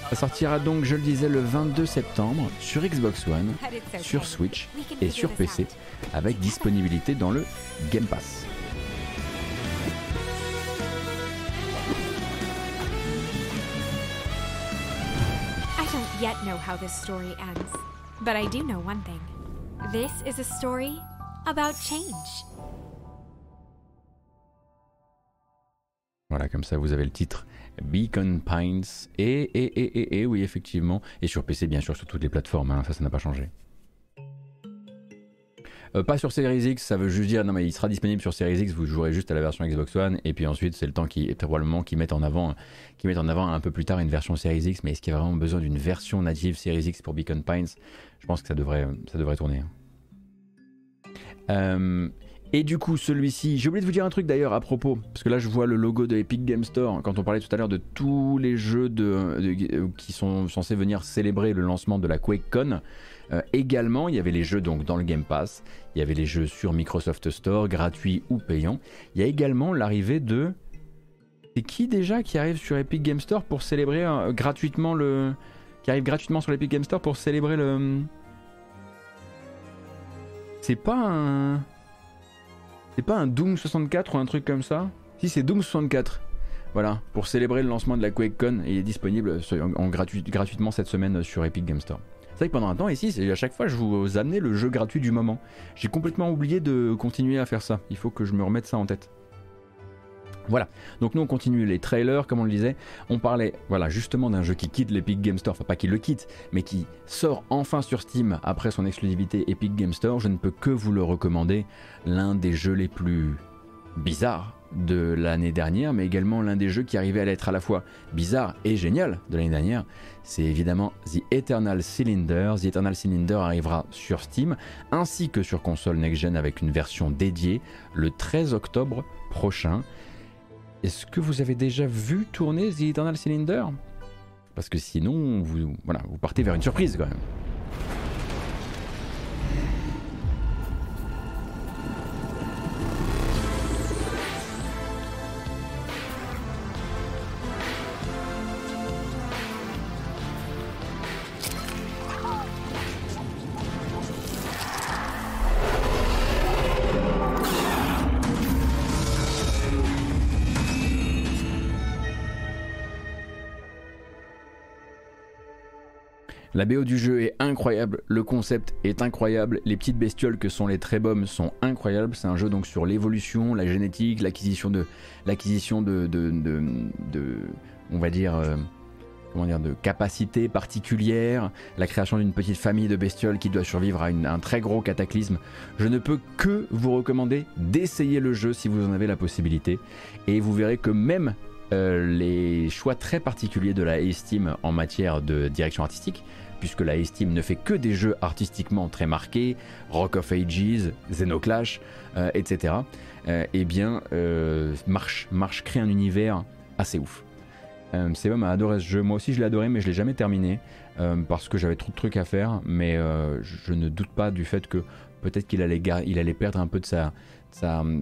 Ça sortira donc, je le disais, le 22 septembre sur Xbox One, sur Switch et sur PC, avec disponibilité dans le Game Pass. Yet know how this story ends, but I do know one thing. This is a story about change. Voilà, comme ça vous avez le titre Beacon Pines. Et, et, et, et, et oui, effectivement. Et sur PC, bien sûr, sur toutes les plateformes, hein, ça, ça n'a pas changé. Euh, pas sur Series X, ça veut juste dire, non mais il sera disponible sur Series X, vous jouerez juste à la version Xbox One, et puis ensuite c'est le temps qui, probablement, qui mettent en avant, qui mettent en avant un peu plus tard une version Series X, mais est-ce qu'il y a vraiment besoin d'une version native Series X pour Beacon Pines? Je pense que ça devrait, ça devrait tourner. Euh, et du coup, celui-ci, j'ai oublié de vous dire un truc d'ailleurs à propos, parce que là je vois le logo de Epic Game Store, quand on parlait tout à l'heure de tous les jeux de, qui sont censés venir célébrer le lancement de la QuakeCon. Euh, également, il y avait les jeux donc dans le Game Pass, il y avait les jeux sur Microsoft Store, gratuits ou payants. Il y a également l'arrivée de... C'est qui déjà qui arrive sur Epic Game Store pour célébrer euh, gratuitement le... Qui arrive gratuitement sur l'Epic Game Store pour célébrer le... C'est pas un... C'est pas un Doom 64 ou un truc comme ça? Si, c'est Doom 64. Voilà, pour célébrer le lancement de la QuakeCon, il est disponible en, gratuitement cette semaine sur Epic Game Store. C'est vrai que pendant un temps ici, à chaque fois je vous amenais le jeu gratuit du moment. J'ai complètement oublié de continuer à faire ça. Il faut que je me remette ça en tête. Voilà, donc nous on continue les trailers, comme on le disait. On parlait voilà, justement d'un jeu qui quitte l'Epic Game Store, enfin pas qui le quitte, mais qui sort enfin sur Steam après son exclusivité Epic Game Store. Je ne peux que vous le recommander, l'un des jeux les plus bizarres de l'année dernière, mais également l'un des jeux qui arrivait à l'être à la fois bizarre et génial de l'année dernière. C'est évidemment The Eternal Cylinder. The Eternal Cylinder arrivera sur Steam ainsi que sur console next-gen avec une version dédiée le 13 octobre prochain. Est-ce que vous avez déjà vu tourner The Eternal Cylinder? Parce que sinon, vous, voilà, vous partez vers une surprise quand même. La BO du jeu est incroyable, le concept est incroyable, les petites bestioles que sont les Treboms sont incroyables. C'est un jeu donc sur l'évolution, la génétique, l'acquisition de, l'acquisition de, on va dire, euh, comment dire, de capacités particulières, la création d'une petite famille de bestioles qui doit survivre à, un très gros cataclysme. Je ne peux que vous recommander d'essayer le jeu si vous en avez la possibilité, et vous verrez que même euh, les choix très particuliers de la A-Steam en matière de direction artistique, puisque la Steam ne fait que des jeux artistiquement très marqués, Rock of Ages, Xenoclash, euh, etc., euh, eh bien, euh, marche, marche crée un univers assez ouf. Euh, Sebum a adoré ce jeu. Moi aussi, je l'ai adoré, mais je l'ai jamais terminé parce que j'avais trop de trucs à faire. Mais je ne doute pas du fait que peut-être qu'il allait, perdre un peu de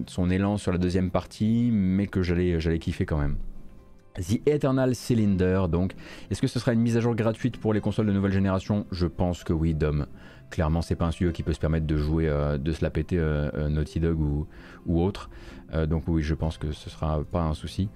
son élan sur la deuxième partie, mais que j'allais kiffer quand même. The Eternal Cylinder, donc, est-ce que ce sera une mise à jour gratuite pour les consoles de nouvelle génération? Je pense que oui, Dom. Clairement, c'est pas un studio qui peut se permettre de jouer, euh, de se la péter euh, euh, Naughty Dog ou, ou autre. donc oui, je pense que ce sera pas un souci.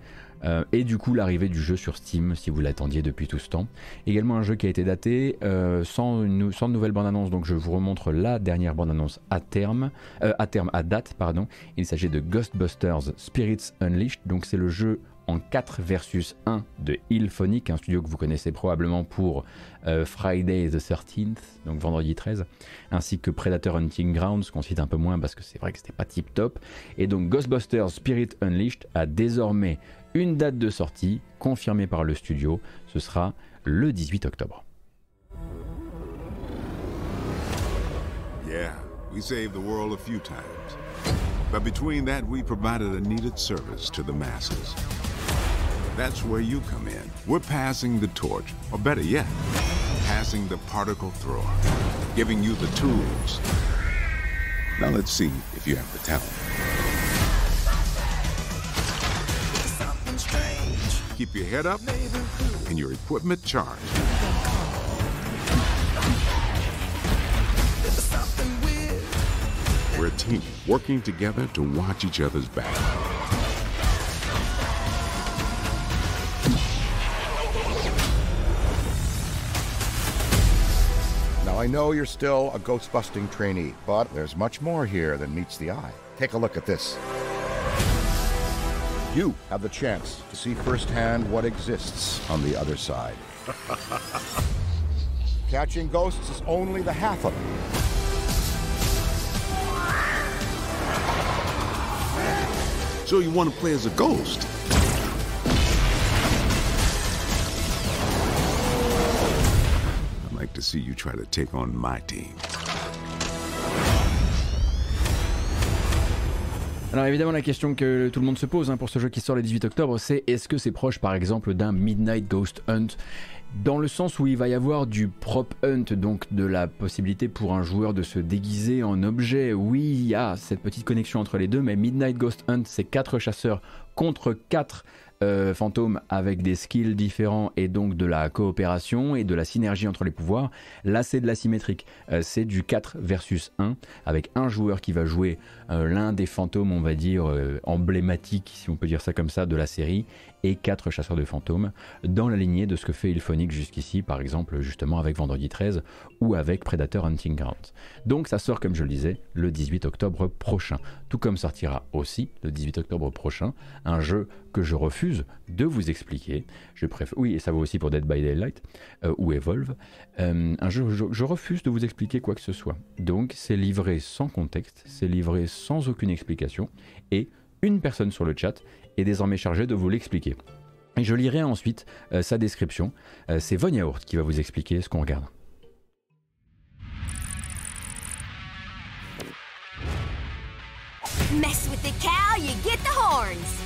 et du coup, l'arrivée du jeu sur Steam, si vous l'attendiez depuis tout ce temps. Également un jeu qui a été daté, sans, une, sans nouvelle bande-annonce, donc je vous remontre la dernière bande-annonce à terme, à terme, à date, pardon. Il s'agit de Ghostbusters Spirits Unleashed, donc c'est le jeu en 4 versus 1 de Hillphonic, un studio que vous connaissez probablement pour euh, Friday the 13th, donc vendredi 13, ainsi que Predator Hunting Grounds, qu'on cite un peu moins parce que c'est vrai que c'était pas tip top. Et donc Ghostbusters Spirit Unleashed a désormais une date de sortie confirmée par le studio, ce sera le 18 octobre. Yeah, we saved the world a few times. But between that, we provided a needed service to the masses. That's where you come in. We're passing the torch, or better yet, passing the particle thrower, giving you the tools. Now let's see if you have the talent. Keep your head up and your equipment charged. We're a team working together to watch each other's back. I know you're still a ghost busting trainee, but there's much more here than meets the eye. Take a look at this. You have the chance to see firsthand what exists on the other side. Catching ghosts is only the half of it. So you want to play as a ghost? You try to take on my team. Alors évidemment la question que tout le monde se pose hein, pour ce jeu qui sort le 18 octobre c'est est-ce que c'est proche par exemple d'un Midnight Ghost Hunt? Dans le sens où il va y avoir du prop hunt, donc de la possibilité pour un joueur de se déguiser en objet. Oui, il y a cette petite connexion entre les deux, mais Midnight Ghost Hunt, c'est 4 chasseurs contre 4 euh, fantôme avec des skills différents et donc de la coopération et de la synergie entre les pouvoirs. Là, c'est de l'asymétrique. Euh, c'est du 4 versus 1 avec un joueur qui va jouer euh, l'un des fantômes, on va dire, emblématiques, si on peut dire ça comme ça, de la série et 4 chasseurs de fantômes dans la lignée de ce que fait Ilphonic jusqu'ici, par exemple, justement avec Vendredi 13 ou avec Predator Hunting Grounds. Donc, ça sort, comme je le disais, le 18 octobre prochain. Tout comme sortira aussi le 18 octobre prochain un jeu que je refuse de vous expliquer. Je préfère, oui, et ça vaut aussi pour Dead by Daylight euh, ou Evolve. Euh, un jeu, je, je, refuse de vous expliquer quoi que ce soit. Donc, c'est livré sans contexte, c'est livré sans aucune explication, et une personne sur le chat est désormais chargée de vous l'expliquer. Et je lirai ensuite euh, sa description. Euh, c'est Von Yaourt qui va vous expliquer ce qu'on regarde. Mess with the cow, you get the horns.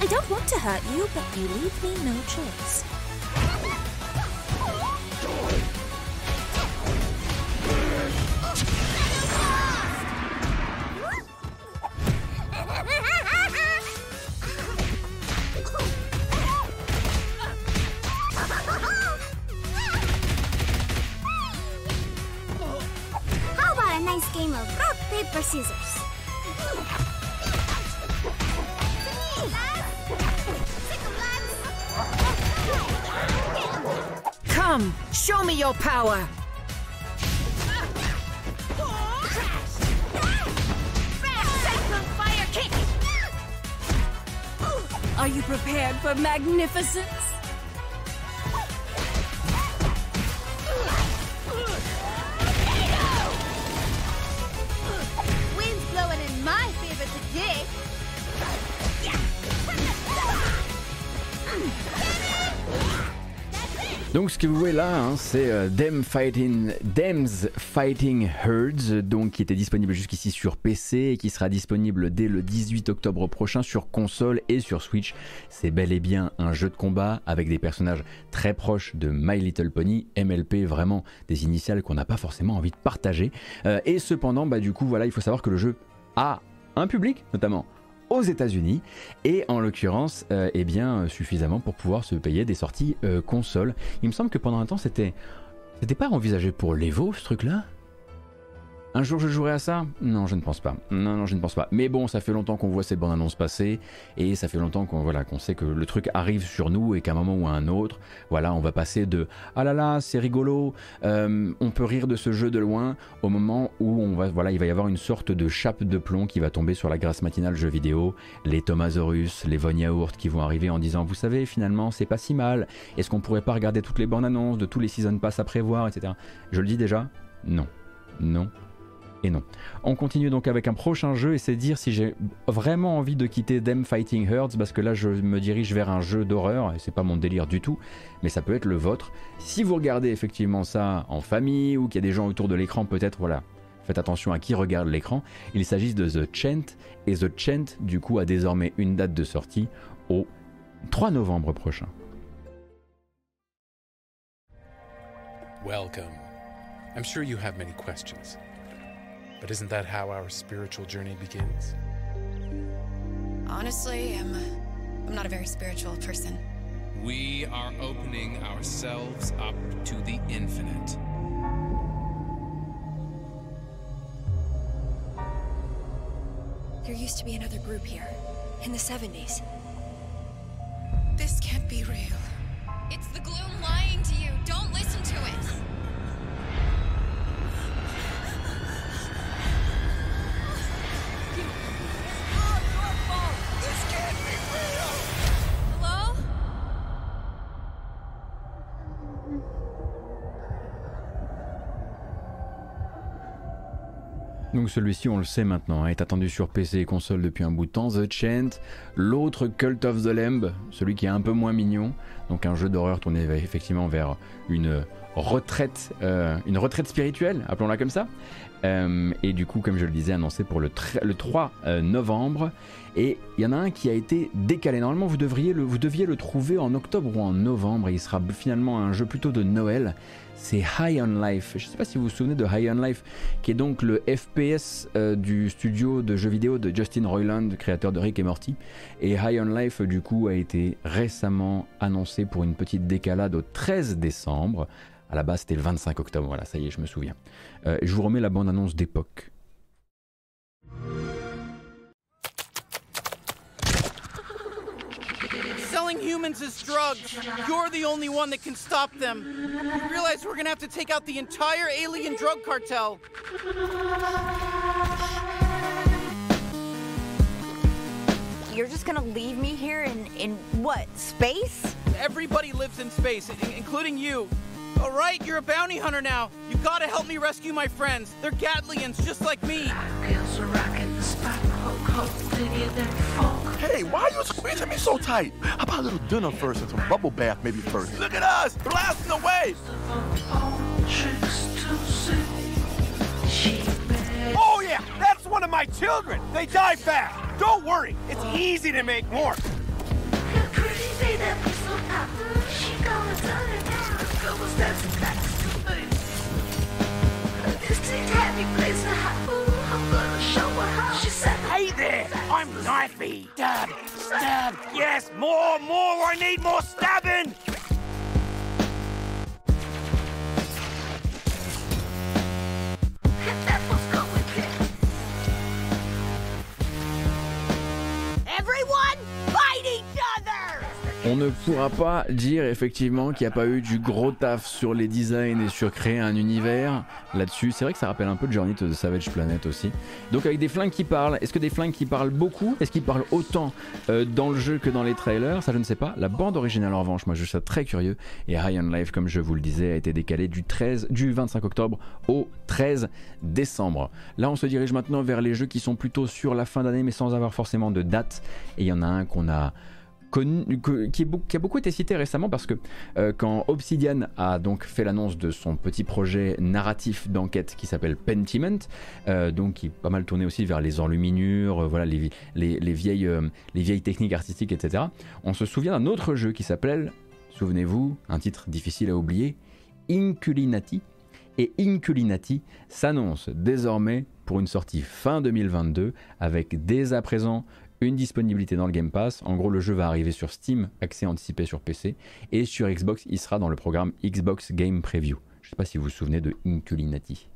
I don't want to hurt you, but you leave me no choice. Nice game of rock, paper, scissors? Come, show me your power! Are you prepared for magnificence? Donc ce que vous voyez là, hein, c'est euh, Fighting, Them's Fighting Herds, donc qui était disponible jusqu'ici sur PC et qui sera disponible dès le 18 octobre prochain sur console et sur Switch. C'est bel et bien un jeu de combat avec des personnages très proches de My Little Pony, MLP, vraiment des initiales qu'on n'a pas forcément envie de partager. Euh, et cependant, bah du coup voilà, il faut savoir que le jeu a un public, notamment aux États-Unis et en l'occurrence euh, eh bien suffisamment pour pouvoir se payer des sorties euh, console. Il me semble que pendant un temps c'était c'était pas envisagé pour l'Evo ce truc là un jour je jouerai à ça? Non, je ne pense pas. Non, non, je ne pense pas. Mais bon, ça fait longtemps qu'on voit ces bandes annonces passer et ça fait longtemps qu'on voilà, qu'on sait que le truc arrive sur nous et qu'à un moment ou à un autre, voilà, on va passer de ah là là, c'est rigolo, euh, on peut rire de ce jeu de loin au moment où on va voilà, il va y avoir une sorte de chape de plomb qui va tomber sur la grâce matinale jeu vidéo, les Thomasaurus, les Von Yaourt qui vont arriver en disant vous savez finalement c'est pas si mal. Est-ce qu'on pourrait pas regarder toutes les bandes annonces de tous les season pass à prévoir, etc. Je le dis déjà, non, non et non. On continue donc avec un prochain jeu et c'est dire si j'ai vraiment envie de quitter Them Fighting Herds parce que là je me dirige vers un jeu d'horreur et c'est pas mon délire du tout, mais ça peut être le vôtre. Si vous regardez effectivement ça en famille ou qu'il y a des gens autour de l'écran, peut-être voilà. Faites attention à qui regarde l'écran. Il s'agit de The Chant et The Chant du coup a désormais une date de sortie au 3 novembre prochain. Welcome. I'm sure you have many questions. But isn't that how our spiritual journey begins? Honestly, I'm I'm not a very spiritual person. We are opening ourselves up to the infinite. There used to be another group here in the 70s. This can't be real. It's the gloom lying to you. Don't listen to it. Donc celui-ci, on le sait maintenant, hein, est attendu sur PC et console depuis un bout de temps. The Chant, l'autre Cult of the Lamb, celui qui est un peu moins mignon, donc un jeu d'horreur tourné effectivement vers une retraite, euh, une retraite spirituelle, appelons-la comme ça. Euh, et du coup, comme je le disais, annoncé pour le, le 3 euh, novembre. Et il y en a un qui a été décalé. Normalement, vous, devriez le, vous deviez le trouver en octobre ou en novembre. Et il sera finalement un jeu plutôt de Noël c'est High on Life. Je ne sais pas si vous vous souvenez de High on Life, qui est donc le FPS euh, du studio de jeux vidéo de Justin Roiland, créateur de Rick et Morty. Et High on Life, du coup, a été récemment annoncé pour une petite décalade au 13 décembre. À la base, c'était le 25 octobre. Voilà, ça y est, je me souviens. Euh, je vous remets la bande-annonce d'époque. selling humans as drugs. You're the only one that can stop them. You realize we're gonna have to take out the entire alien drug cartel. You're just gonna leave me here in, in what, space? Everybody lives in space, including you. All right, you're a bounty hunter now. You gotta help me rescue my friends. They're Gatlians, just like me. Hey, why are you squeezing me so tight? How about a little dinner first and some bubble bath maybe first? Look at us, blasting away! Oh yeah, that's one of my children. They die fast. Don't worry, it's easy to make more. Hey there! I'm knifey! Stab! Yes! More! More! I need more stabbing! Everyone! On ne pourra pas dire effectivement qu'il n'y a pas eu du gros taf sur les designs et sur créer un univers là-dessus. C'est vrai que ça rappelle un peu Journey to the Savage Planet aussi. Donc avec des flingues qui parlent, est-ce que des flingues qui parlent beaucoup? Est-ce qu'ils parlent autant euh, dans le jeu que dans les trailers? Ça je ne sais pas. La bande originale en revanche, moi je suis ça très curieux. Et High on Life, comme je vous le disais, a été décalé du, 13, du 25 octobre au 13 décembre. Là on se dirige maintenant vers les jeux qui sont plutôt sur la fin d'année mais sans avoir forcément de date. Et il y en a un qu'on a qui, a beaucoup été cité récemment parce que euh, quand Obsidian a donc fait l'annonce de son petit projet narratif d'enquête qui s'appelle Pentiment, euh, donc qui est pas mal tourné aussi vers les enluminures, euh, voilà les, les, vieilles, les vieilles techniques artistiques, etc. On se souvient d'un autre jeu qui s'appelle, souvenez-vous, un titre difficile à oublier, Inculinati. Et Inculinati s'annonce désormais pour une sortie fin 2022 avec dès à présent une disponibilité dans le Game Pass. En gros, le jeu va arriver sur Steam, accès anticipé sur PC, et sur Xbox, il sera dans le programme Xbox Game Preview. Je ne sais pas si vous vous souvenez de Inculinati.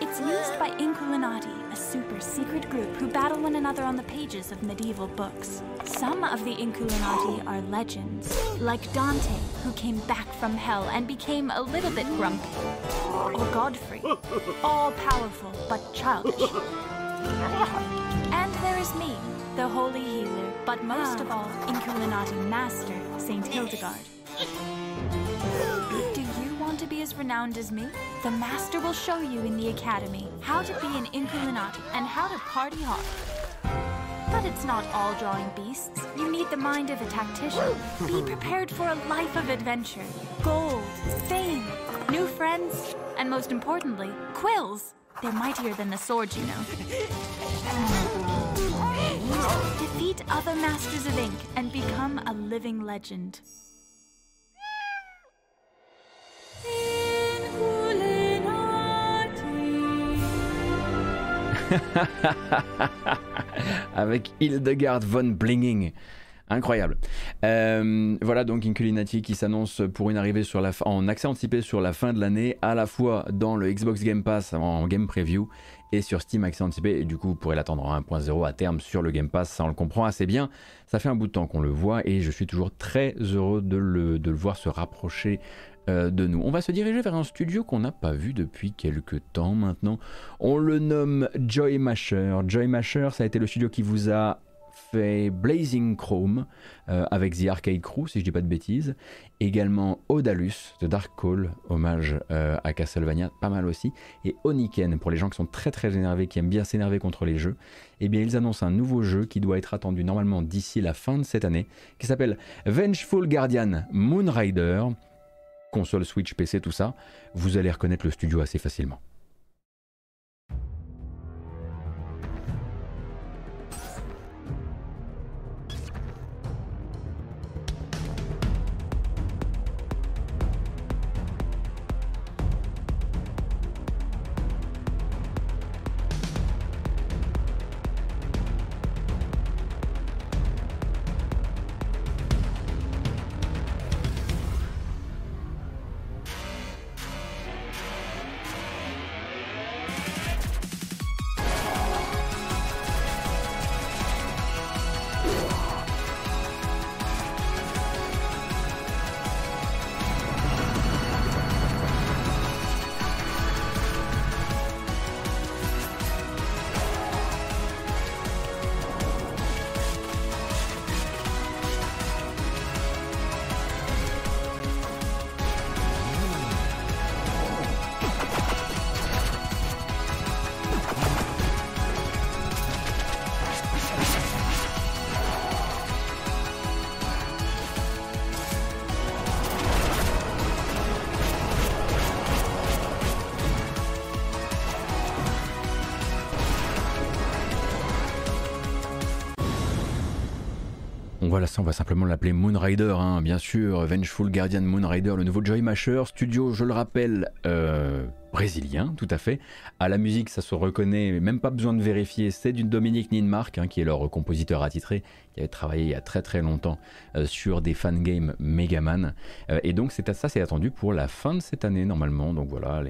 It's used by Inculinati, a super secret group who battle one another on the pages of medieval books. Some of the Inculinati are legends, like Dante, who came back from hell and became a little bit grumpy. Or Godfrey, all powerful but childish. And there is me, the holy healer, but most of all, Inculinati master, Saint Hildegard. Be as renowned as me? The Master will show you in the Academy how to be an Inculinati and how to party hard. But it's not all drawing beasts. You need the mind of a tactician. Be prepared for a life of adventure, gold, fame, new friends, and most importantly, quills. They're mightier than the swords, you know. Defeat other masters of ink and become a living legend. Avec Hildegard von Blinging. Incroyable. Euh, voilà donc Inculinati qui s'annonce pour une arrivée en accès anticipé sur la fin de l'année, à la fois dans le Xbox Game Pass en Game Preview et sur Steam accès anticipé. Et du coup, vous pourrez l'attendre en 1.0 à terme sur le Game Pass. Ça, on le comprend assez bien. Ça fait un bout de temps qu'on le voit et je suis toujours très heureux de le, voir se rapprocher de nous. On va se diriger vers un studio qu'on n'a pas vu depuis quelques temps maintenant. On le nomme Joy Masher. Joy Masher, ça a été le studio qui vous a fait Blazing Chrome euh, avec The Arcade Crew, si je dis pas de bêtises. Également Odalus de Dark Call, hommage euh, à Castlevania, pas mal aussi. Et Oniken, pour les gens qui sont très très énervés, qui aiment bien s'énerver contre les jeux. Eh bien, ils annoncent un nouveau jeu qui doit être attendu normalement d'ici la fin de cette année, qui s'appelle Vengeful Guardian Moonrider console Switch, PC, tout ça, vous allez reconnaître le studio assez facilement. On va simplement l'appeler Moonrider, hein, bien sûr, Vengeful Guardian Moonrider, le nouveau Joy Masher, studio, je le rappelle, euh, brésilien, tout à fait. À la musique, ça se reconnaît, même pas besoin de vérifier, c'est d'une Dominique Ninmark, hein, qui est leur compositeur attitré, qui avait travaillé il y a très très longtemps euh, sur des fan games Megaman. Euh, et donc ça, c'est attendu pour la fin de cette année normalement. Donc voilà,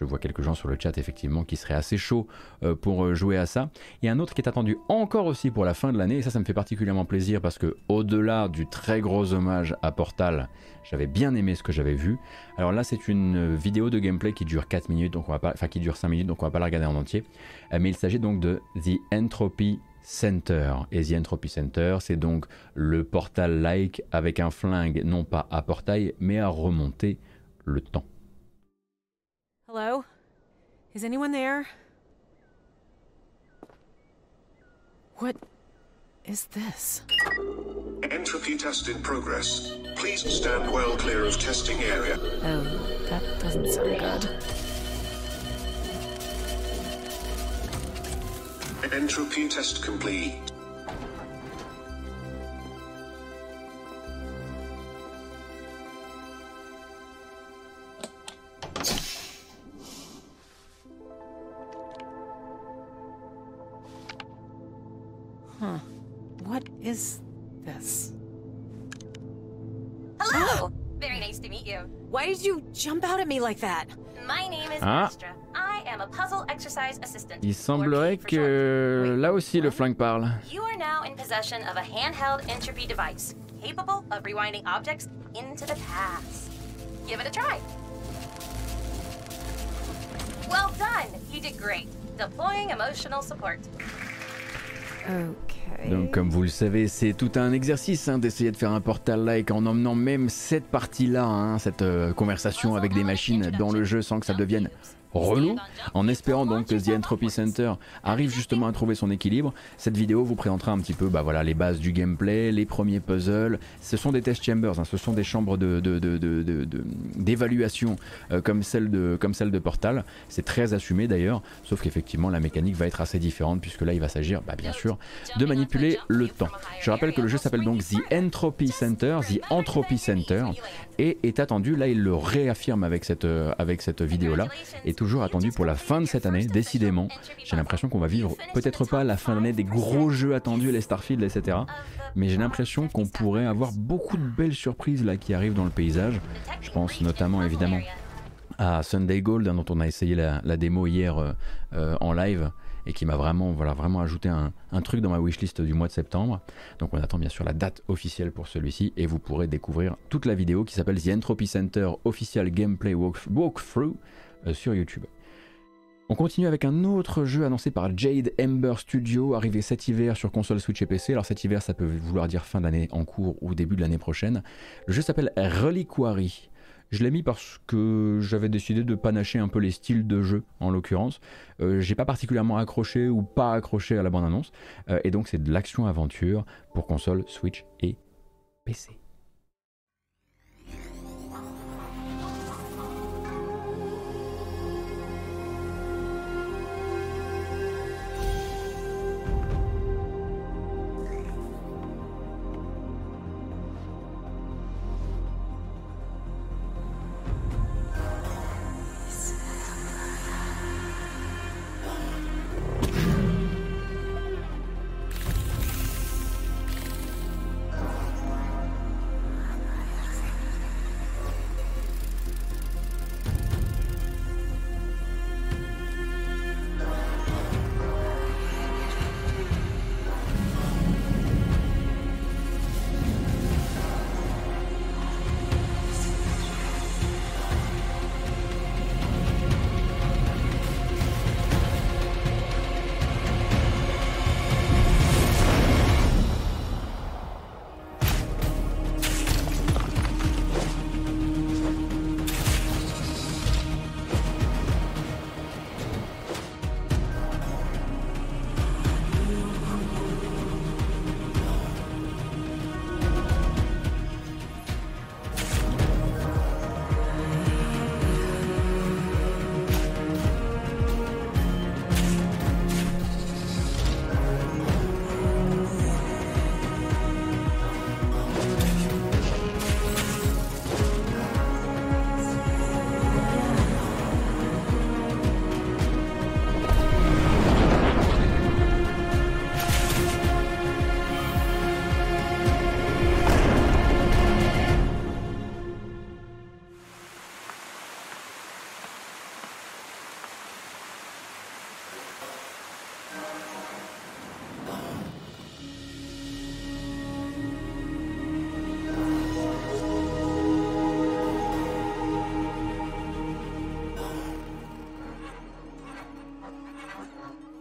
je vois quelques gens sur le chat effectivement qui seraient assez chauds euh, pour euh, jouer à ça. A un autre qui est attendu encore aussi pour la fin de l'année et ça, ça me fait particulièrement plaisir parce que au-delà du très gros hommage à Portal, j'avais bien aimé ce que j'avais vu. Alors là, c'est une vidéo de gameplay qui dure 4 minutes, donc on va pas, enfin qui dure 5 minutes, donc on va pas la regarder en entier. Euh, mais il s'agit donc de The Entropy Center. Et The Entropy Center, c'est donc le portal-like avec un flingue, non pas à portail, mais à remonter le temps. Hello? Is anyone there? What is this? Entropy test in progress. Please stand well clear of testing area. Oh, that doesn't sound good. Entropy test complete. Is this? Hello! Very nice to meet you. Why did you jump out at me like that? My name is Ah. Astra. I am a puzzle exercise assistant. Il semblerait que là aussi le flingue parle. You are now in possession of a handheld entropy device capable of rewinding objects into the past. Give it a try. Well done! You did great. Deploying emotional support. Donc comme vous le savez, c'est tout un exercice hein, d'essayer de faire un portal-like en emmenant même cette partie-là, hein, cette euh, conversation avec des machines dans le jeu sans que ça devienne relou, en espérant donc que The Entropy Center arrive justement à trouver son équilibre. Cette vidéo vous présentera un petit peu bah, voilà, les bases du gameplay, les premiers puzzles. Ce sont des test chambers, hein, ce sont des chambres de, de- d'évaluation euh, comme, celle de, comme celle de Portal. C'est très assumé d'ailleurs, sauf qu'effectivement la mécanique va être assez différente puisque là il va s'agir bah, bien sûr de manipuler le temps. Je rappelle que le jeu s'appelle donc The Entropy Center, The Entropy Center, et est attendu, là il le réaffirme avec cette, euh, avec cette vidéo-là, est toujours attendu pour la fin de cette année, décidément. J'ai l'impression qu'on va vivre peut-être pas la fin d'année des gros jeux attendus, les Starfield, etc. Mais j'ai l'impression qu'on pourrait avoir beaucoup de belles surprises là qui arrivent dans le paysage. Je pense notamment évidemment à Sunday Gold hein, dont on a essayé la, démo hier euh, euh, en live et qui m'a vraiment, voilà, vraiment ajouté un, truc dans ma wishlist du mois de septembre. Donc on attend bien sûr la date officielle pour celui-ci et vous pourrez découvrir toute la vidéo qui s'appelle The Entropy Center Official Gameplay Walk- Walkthrough YouTube. On continue avec un autre jeu annoncé par Jade Ember Studio, arrivé cet hiver sur console Switch et PC. Alors cet hiver, ça peut vouloir dire fin d'année en cours ou début de l'année prochaine. Le jeu s'appelle Reliquary. Je l'ai mis parce que j'avais décidé de panacher un peu les styles de jeu en l'occurrence. Euh, J'ai pas particulièrement accroché ou pas accroché à la bande-annonce. Euh, et donc c'est de l'action-aventure pour console Switch et PC.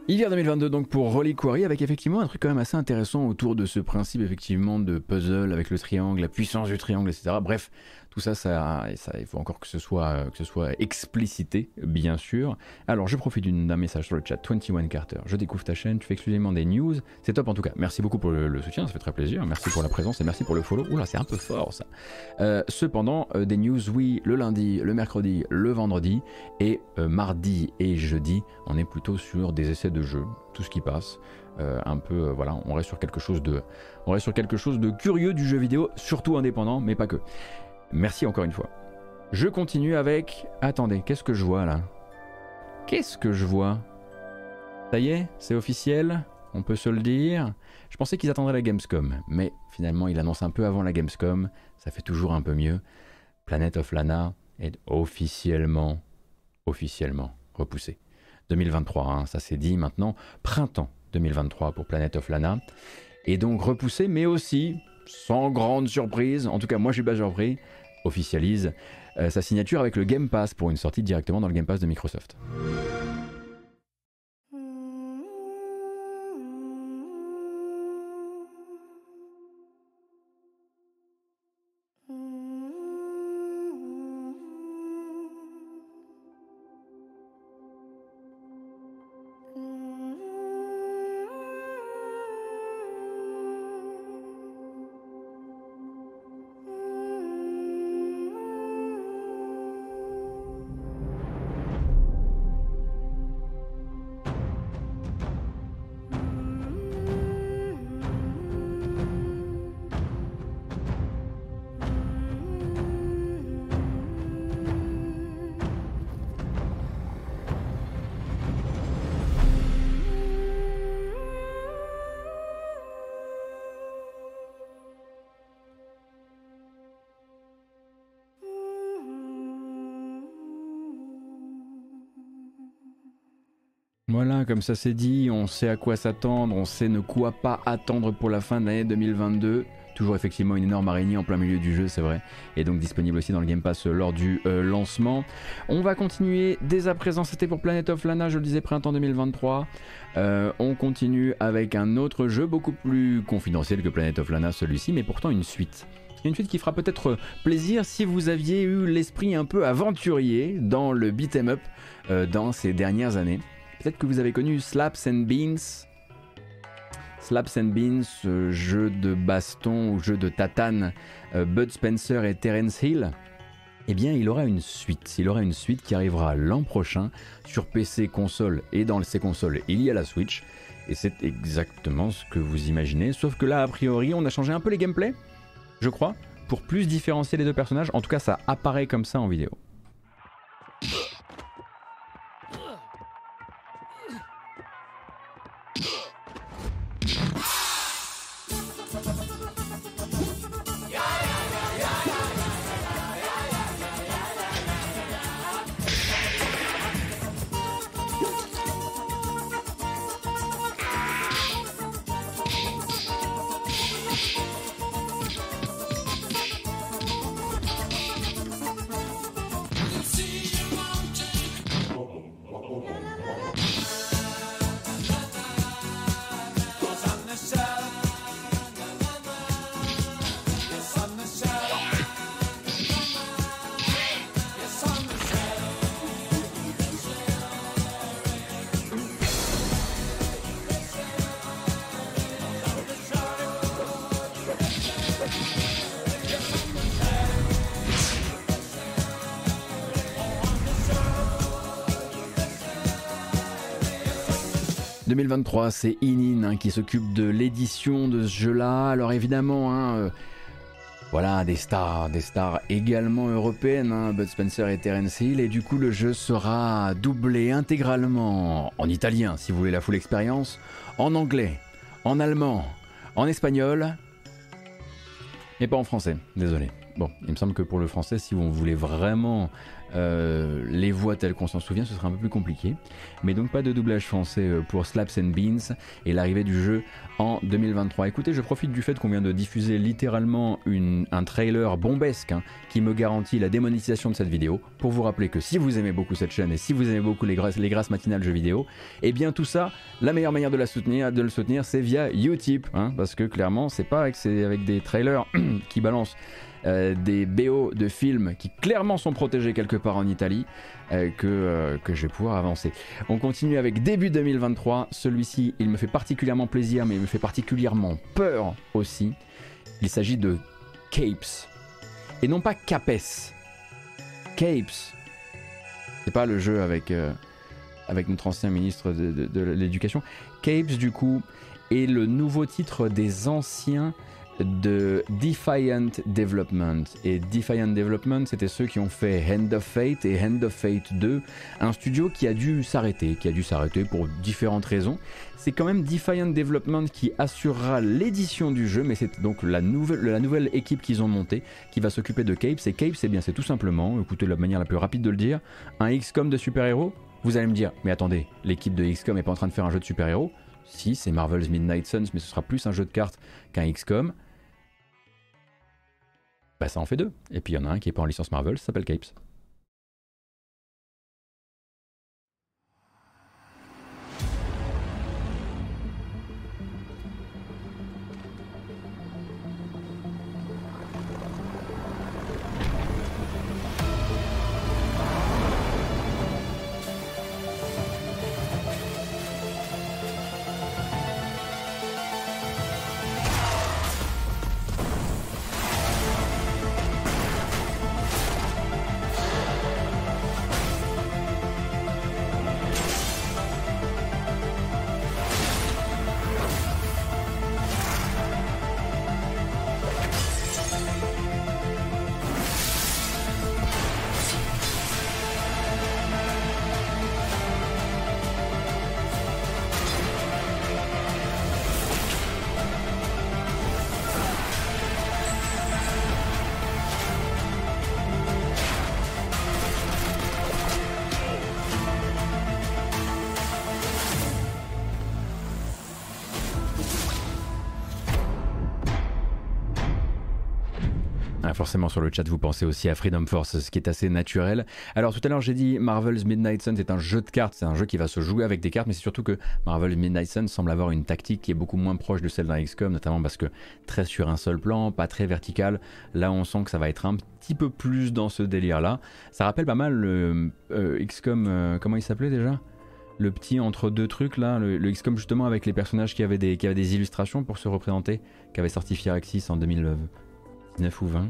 Hiver 2022 donc pour Reliquary avec effectivement un truc quand même assez intéressant autour de ce principe effectivement de puzzle avec le triangle, la puissance du triangle, etc. Bref, Tout ça, ça, il faut encore que ce soit, que ce soit explicité, bien sûr. Alors, je profite d'un message sur le chat. 21 Carter, je découvre ta chaîne, tu fais exclusivement des news. C'est top en tout cas. Merci beaucoup pour le, soutien, ça fait très plaisir. Merci pour la présence et merci pour le follow. Oula, c'est un peu fort ça. Euh, cependant, euh, des news, oui, le lundi, le mercredi, le vendredi et euh, mardi et jeudi, on est plutôt sur des essais de jeu, tout ce qui passe. un peu, voilà, on reste sur quelque chose de, on reste sur quelque chose de curieux du jeu vidéo, surtout indépendant, mais pas que. Merci encore une fois. Je continue avec. Attendez, qu'est-ce que je vois là? Qu'est-ce que je vois? Ça y est, c'est officiel on peut se le dire. Je pensais qu'ils attendraient la Gamescom, mais finalement ils annoncent un peu avant la Gamescom, ça fait toujours un peu mieux. Planet of Lana est officiellement, officiellement repoussé. 2023, hein, ça c'est dit maintenant, printemps 2023 pour Planet of Lana. Et donc repoussé, mais aussi, sans grande surprise, en tout cas moi je suis pas surpris, officialise euh, sa signature avec le Game Pass pour une sortie directement dans le Game Pass de Microsoft. Comme ça c'est dit, on sait à quoi s'attendre, on sait ne quoi pas attendre pour la fin de l'année 2022. Toujours effectivement une énorme araignée en plein milieu du jeu, c'est vrai, et donc disponible aussi dans le Game Pass lors du euh, lancement. On va continuer dès à présent, c'était pour Planet of Lana, je le disais, printemps 2023. Euh, on continue avec un autre jeu beaucoup plus confidentiel que Planet of Lana, celui-ci, mais pourtant une suite. Une suite qui fera peut-être plaisir si vous aviez eu l'esprit un peu aventurier dans le beat'em up euh, dans ces dernières années. Peut-être que vous avez connu Slaps and Beans. Slaps and Beans, jeu de baston ou jeu de tatane, euh, Bud Spencer et Terence Hill. Eh bien, il aura une suite. Il aura une suite qui arrivera l'an prochain sur PC, console et dans ces consoles, il y a la Switch. Et c'est exactement ce que vous imaginez. Sauf que là, a priori, on a changé un peu les gameplays, je crois, pour plus différencier les deux personnages. En tout cas, ça apparaît comme ça en vidéo. 2023, c'est Inin hein, qui s'occupe de l'édition de ce jeu-là. Alors évidemment, hein, euh, voilà, des stars, des stars également européennes, hein, Bud Spencer et Terence Hill, et du coup le jeu sera doublé intégralement en italien si vous voulez la full expérience, en anglais, en allemand, en espagnol, mais pas en français, désolé. Bon, il me semble que pour le français, si vous voulez vraiment euh, les voix telles qu'on s'en souvient, ce sera un peu plus compliqué. Mais donc pas de doublage français euh, pour Slaps and Beans et l'arrivée du jeu en 2023. Écoutez, je profite du fait qu'on vient de diffuser littéralement un trailer bombesque hein, qui me garantit la démonétisation de cette vidéo pour vous rappeler que si vous aimez beaucoup cette chaîne et si vous aimez beaucoup les grâces, les grâces matinales jeux vidéo, et eh bien tout ça, la meilleure manière de, la soutenir, de le soutenir, c'est via Utip, hein, parce que clairement, c'est pas avec, avec des trailers qui balancent euh, des BO de films qui clairement sont protégés quelque part en Italie euh, que, euh, que je vais pouvoir avancer. On continue avec début 2023. Celui-ci, il me fait particulièrement plaisir, mais il me fait particulièrement peur aussi. Il s'agit de Capes. Et non pas Capes. Capes. C'est pas le jeu avec, avec notre ancien ministre de l'éducation. Capes, du coup, est le nouveau titre des anciens de Defiant Development. Et Defiant Development, c'était ceux qui ont fait Hand of Fate et Hand of Fate 2, un studio qui a dû s'arrêter, qui a dû s'arrêter pour différentes raisons. C'est quand même Defiant Development qui assurera l'édition du jeu, mais c'est donc la nouvelle, la nouvelle équipe qu'ils ont montée qui va s'occuper de Capes. Et Capes, c'est bien, c'est tout simplement, écoutez la manière la plus rapide de le dire, un XCOM de super-héros. Vous allez me dire, mais attendez, l'équipe de XCOM est pas en train de faire un jeu de super-héros? Si, c'est Marvel's Midnight Suns, mais ce sera plus un jeu de cartes qu'un XCOM. Bah ça en fait deux. Et puis il y en a un qui est pas en licence Marvel, ça s'appelle Capes. Forcément sur le chat vous pensez aussi à Freedom Force, ce qui est assez naturel. Alors tout à l'heure j'ai dit Marvel's Midnight Sun c'est un jeu de cartes, c'est un jeu qui va se jouer avec des cartes, mais c'est surtout que Marvel's Midnight Sun semble avoir une tactique qui est beaucoup moins proche de celle d'un XCOM, notamment parce que très sur un seul plan, pas très vertical. Là on sent que ça va être un petit peu plus dans ce délire là. Ça rappelle pas mal le euh, XCOM, euh, comment il s'appelait déjà? Le petit entre deux trucs là, le, le XCOM justement avec les personnages qui avaient des, illustrations pour se représenter, qui avait sorti Firaxis en 2019 ou 20.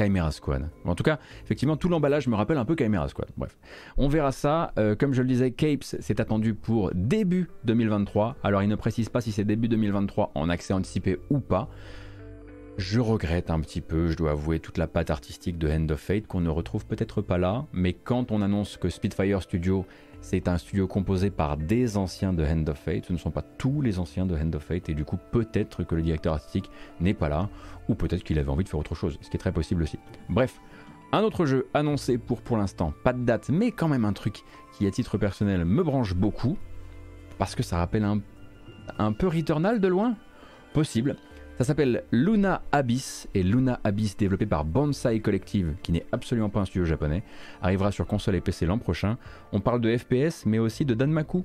Chimera Squad. En tout cas, effectivement, tout l'emballage me rappelle un peu Chimera Squad. Bref, on verra ça. Euh, comme je le disais, Capes, c'est attendu pour début 2023. Alors, il ne précise pas si c'est début 2023 en accès anticipé ou pas. Je regrette un petit peu, je dois avouer, toute la patte artistique de Hand of Fate qu'on ne retrouve peut-être pas là. Mais quand on annonce que Spitfire Studio, c'est un studio composé par des anciens de Hand of Fate, ce ne sont pas tous les anciens de Hand of Fate, et du coup, peut-être que le directeur artistique n'est pas là, ou peut-être qu'il avait envie de faire autre chose, ce qui est très possible aussi. Bref, un autre jeu annoncé pour pour l'instant, pas de date, mais quand même un truc qui, à titre personnel, me branche beaucoup, parce que ça rappelle un, un peu Returnal de loin? Possible. Ça s'appelle Luna Abyss et Luna Abyss développé par Bonsai Collective qui n'est absolument pas un studio japonais arrivera sur console et PC l'an prochain. On parle de FPS mais aussi de Danmaku.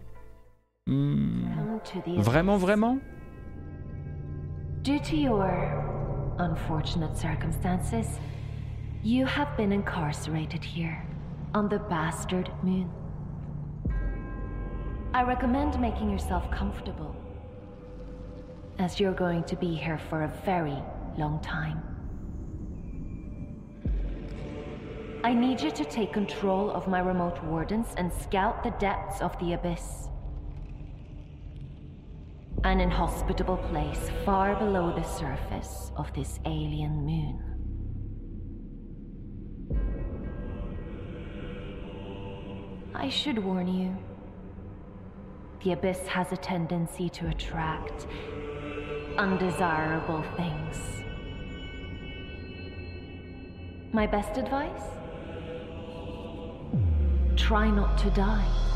Hmm, Vraiment vraiment? Due to your unfortunate circumstances, you have been incarcerated here on the bastard moon. I recommend making yourself comfortable, as you're going to be here for a very long time. I need you to take control of my remote wardens and scout the depths of the abyss. An inhospitable place far below the surface of this alien moon. I should warn you. The abyss has a tendency to attract undesirable things. My best advice? Try not to die.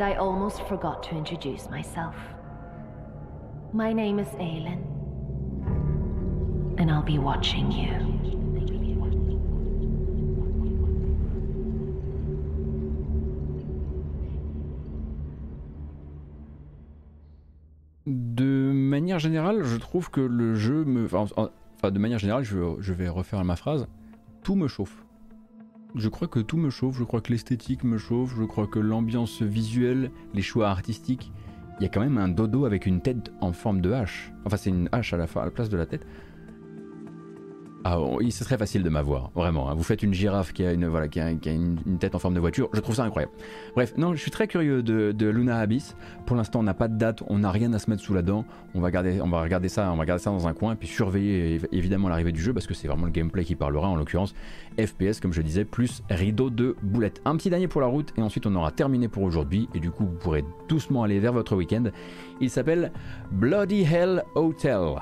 And I almost forgot to introduce myself. My name is Aelin. and I'll be watching you. De manière générale, je trouve que le jeu me. Enfin, de manière générale, je, je vais refaire ma phrase. Tout me chauffe. Je crois que tout me chauffe, je crois que l'esthétique me chauffe, je crois que l'ambiance visuelle, les choix artistiques, il y a quand même un dodo avec une tête en forme de hache. Enfin, c'est une hache à la, à la place de la tête. Ah, c'est très facile de m'avoir, vraiment. Hein. Vous faites une girafe qui a, une, voilà, qui a, une, tête en forme de voiture, je trouve ça incroyable. Bref, non, je suis très curieux de, Luna Abyss. Pour l'instant, on n'a pas de date, on n'a rien à se mettre sous la dent. On va, garder, on va regarder ça, on va regarder ça dans un coin, puis surveiller évidemment l'arrivée du jeu, parce que c'est vraiment le gameplay qui parlera, en l'occurrence FPS, comme je disais, plus rideau de boulettes. Un petit dernier pour la route, et ensuite on aura terminé pour aujourd'hui, et du coup, vous pourrez doucement aller vers votre week-end. Il s'appelle Bloody Hell Hotel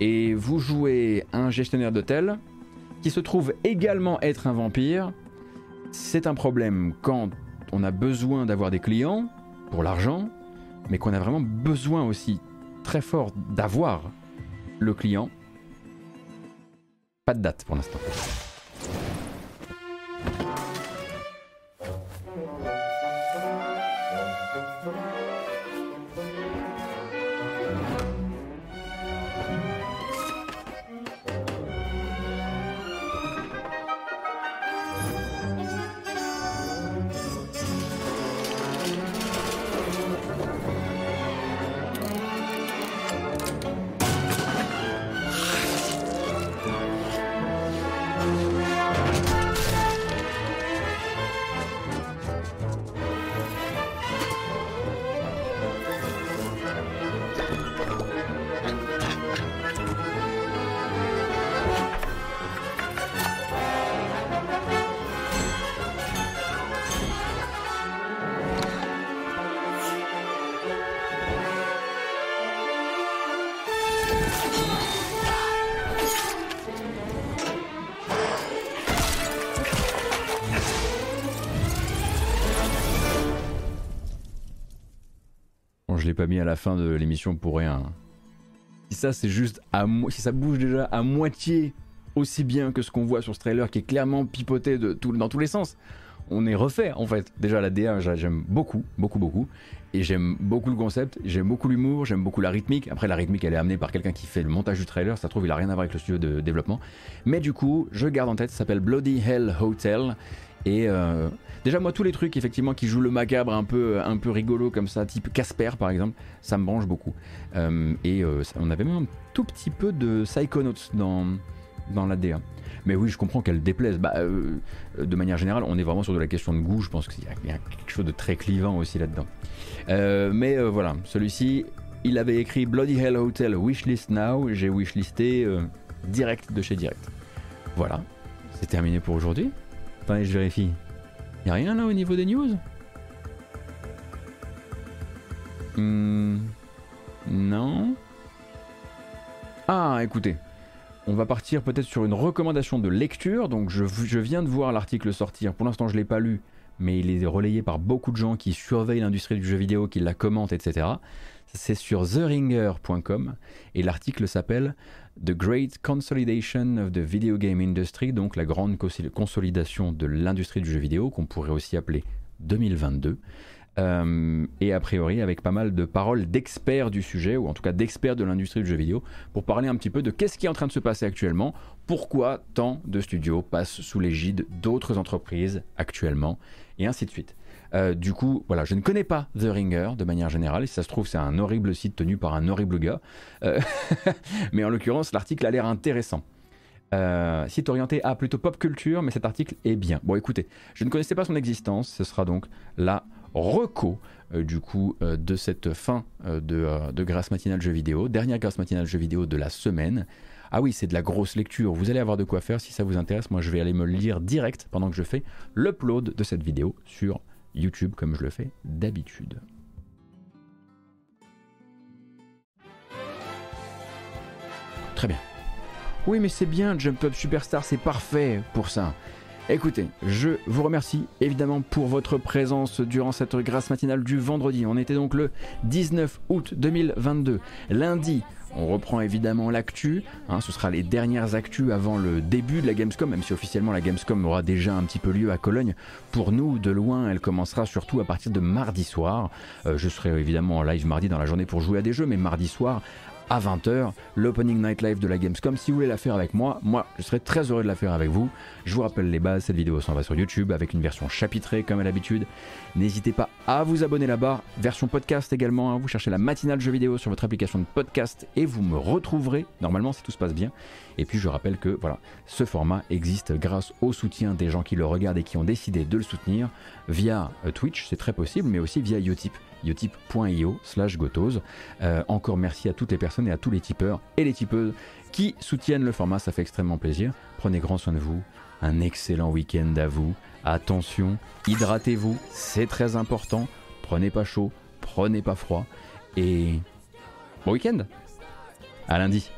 et vous jouez un gestionnaire d'hôtel qui se trouve également être un vampire. C'est un problème quand on a besoin d'avoir des clients pour l'argent, mais qu'on a vraiment besoin aussi très fort d'avoir le client. Pas de date pour l'instant. Mis à la fin de l'émission pour rien. Si ça c'est juste à si ça bouge déjà à moitié aussi bien que ce qu'on voit sur ce trailer qui est clairement pipoté de tout, dans tous les sens, on est refait en fait. Déjà la DA j'aime beaucoup, beaucoup, beaucoup. Et j'aime beaucoup le concept, j'aime beaucoup l'humour, j'aime beaucoup la rythmique. Après la rythmique elle est amenée par quelqu'un qui fait le montage du trailer, ça trouve il a rien à voir avec le studio de développement. Mais du coup je garde en tête, ça s'appelle Bloody Hell Hotel. Et euh, déjà moi tous les trucs effectivement qui jouent le macabre un peu un peu rigolo comme ça, type Casper par exemple, ça me branche beaucoup. Euh, et euh, on avait même un tout petit peu de Psychonauts dans dans la DA. Mais oui, je comprends qu'elle déplaise. Bah, de manière générale, on est vraiment sur de la question de goût. Je pense qu'il y, a quelque chose de très clivant aussi là-dedans. mais voilà, celui-ci, il avait écrit Bloody Hell Hotel Wishlist Now. J'ai wishlisté direct de chez Direct. Voilà, c'est terminé pour aujourd'hui. Je vérifie. Y rien là au niveau des news? Hmm, Non. Ah, écoutez. On va partir peut-être sur une recommandation de lecture. Donc je, je viens de voir l'article sortir. Pour l'instant, je ne l'ai pas lu, mais il est relayé par beaucoup de gens qui surveillent l'industrie du jeu vidéo, qui la commentent, etc. C'est sur theringer.com et l'article s'appelle The Great Consolidation of the Video Game Industry, donc la grande consolidation de l'industrie du jeu vidéo, qu'on pourrait aussi appeler 2022. Euh, et a priori avec pas mal de paroles d'experts du sujet, ou en tout cas d'experts de l'industrie du jeu vidéo, pour parler un petit peu de qu'est-ce qui est en train de se passer actuellement, pourquoi tant de studios passent sous l'égide d'autres entreprises actuellement, et ainsi de suite. Euh, du coup, voilà, je ne connais pas The Ringer de manière générale. Si ça se trouve, c'est un horrible site tenu par un horrible gars. Euh, mais en l'occurrence, l'article a l'air intéressant. Euh, site orienté à plutôt pop culture, mais cet article est bien. Bon, écoutez, je ne connaissais pas son existence. Ce sera donc la reco du coup de cette fin de, grâce matinale jeux vidéo, dernière grâce matinale jeux vidéo de la semaine. Ah oui, c'est de la grosse lecture. Vous allez avoir de quoi faire si ça vous intéresse. Moi, je vais aller me lire direct pendant que je fais l'upload de cette vidéo sur YouTube comme je le fais d'habitude. Très bien. Oui, mais c'est bien, Jump Up Superstar, c'est parfait pour ça. Écoutez, je vous remercie évidemment pour votre présence durant cette grâce matinale du vendredi. On était donc le 19 août 2022, lundi On reprend évidemment l'actu. hein, ce sera les dernières actus avant le début de la Gamescom, même si officiellement la Gamescom aura déjà un petit peu lieu à Cologne. Pour nous, de loin, elle commencera surtout à partir de mardi soir. Euh, je serai évidemment en live mardi dans la journée pour jouer à des jeux, mais mardi soir, à 20h, l'opening night live de la Gamescom. Si vous voulez la faire avec moi, moi je serais très heureux de la faire avec vous. Je vous rappelle les bases, cette vidéo s'en va sur YouTube avec une version chapitrée comme à l'habitude. N'hésitez pas à vous abonner là-bas, version podcast également. hein. Vous cherchez la matinale jeux vidéo sur votre application de podcast et vous me retrouverez normalement si tout se passe bien. Et puis je rappelle que voilà, ce format existe grâce au soutien des gens qui le regardent et qui ont décidé de le soutenir via euh, Twitch, c'est très possible, mais aussi via Utip utip.io slash gotos. Euh, encore merci à toutes les personnes et à tous les tipeurs et les tipeuses qui soutiennent le format, ça fait extrêmement plaisir. Prenez grand soin de vous, un excellent week-end à vous. Attention, hydratez-vous, c'est très important. Prenez pas chaud, prenez pas froid et bon week-end. À lundi.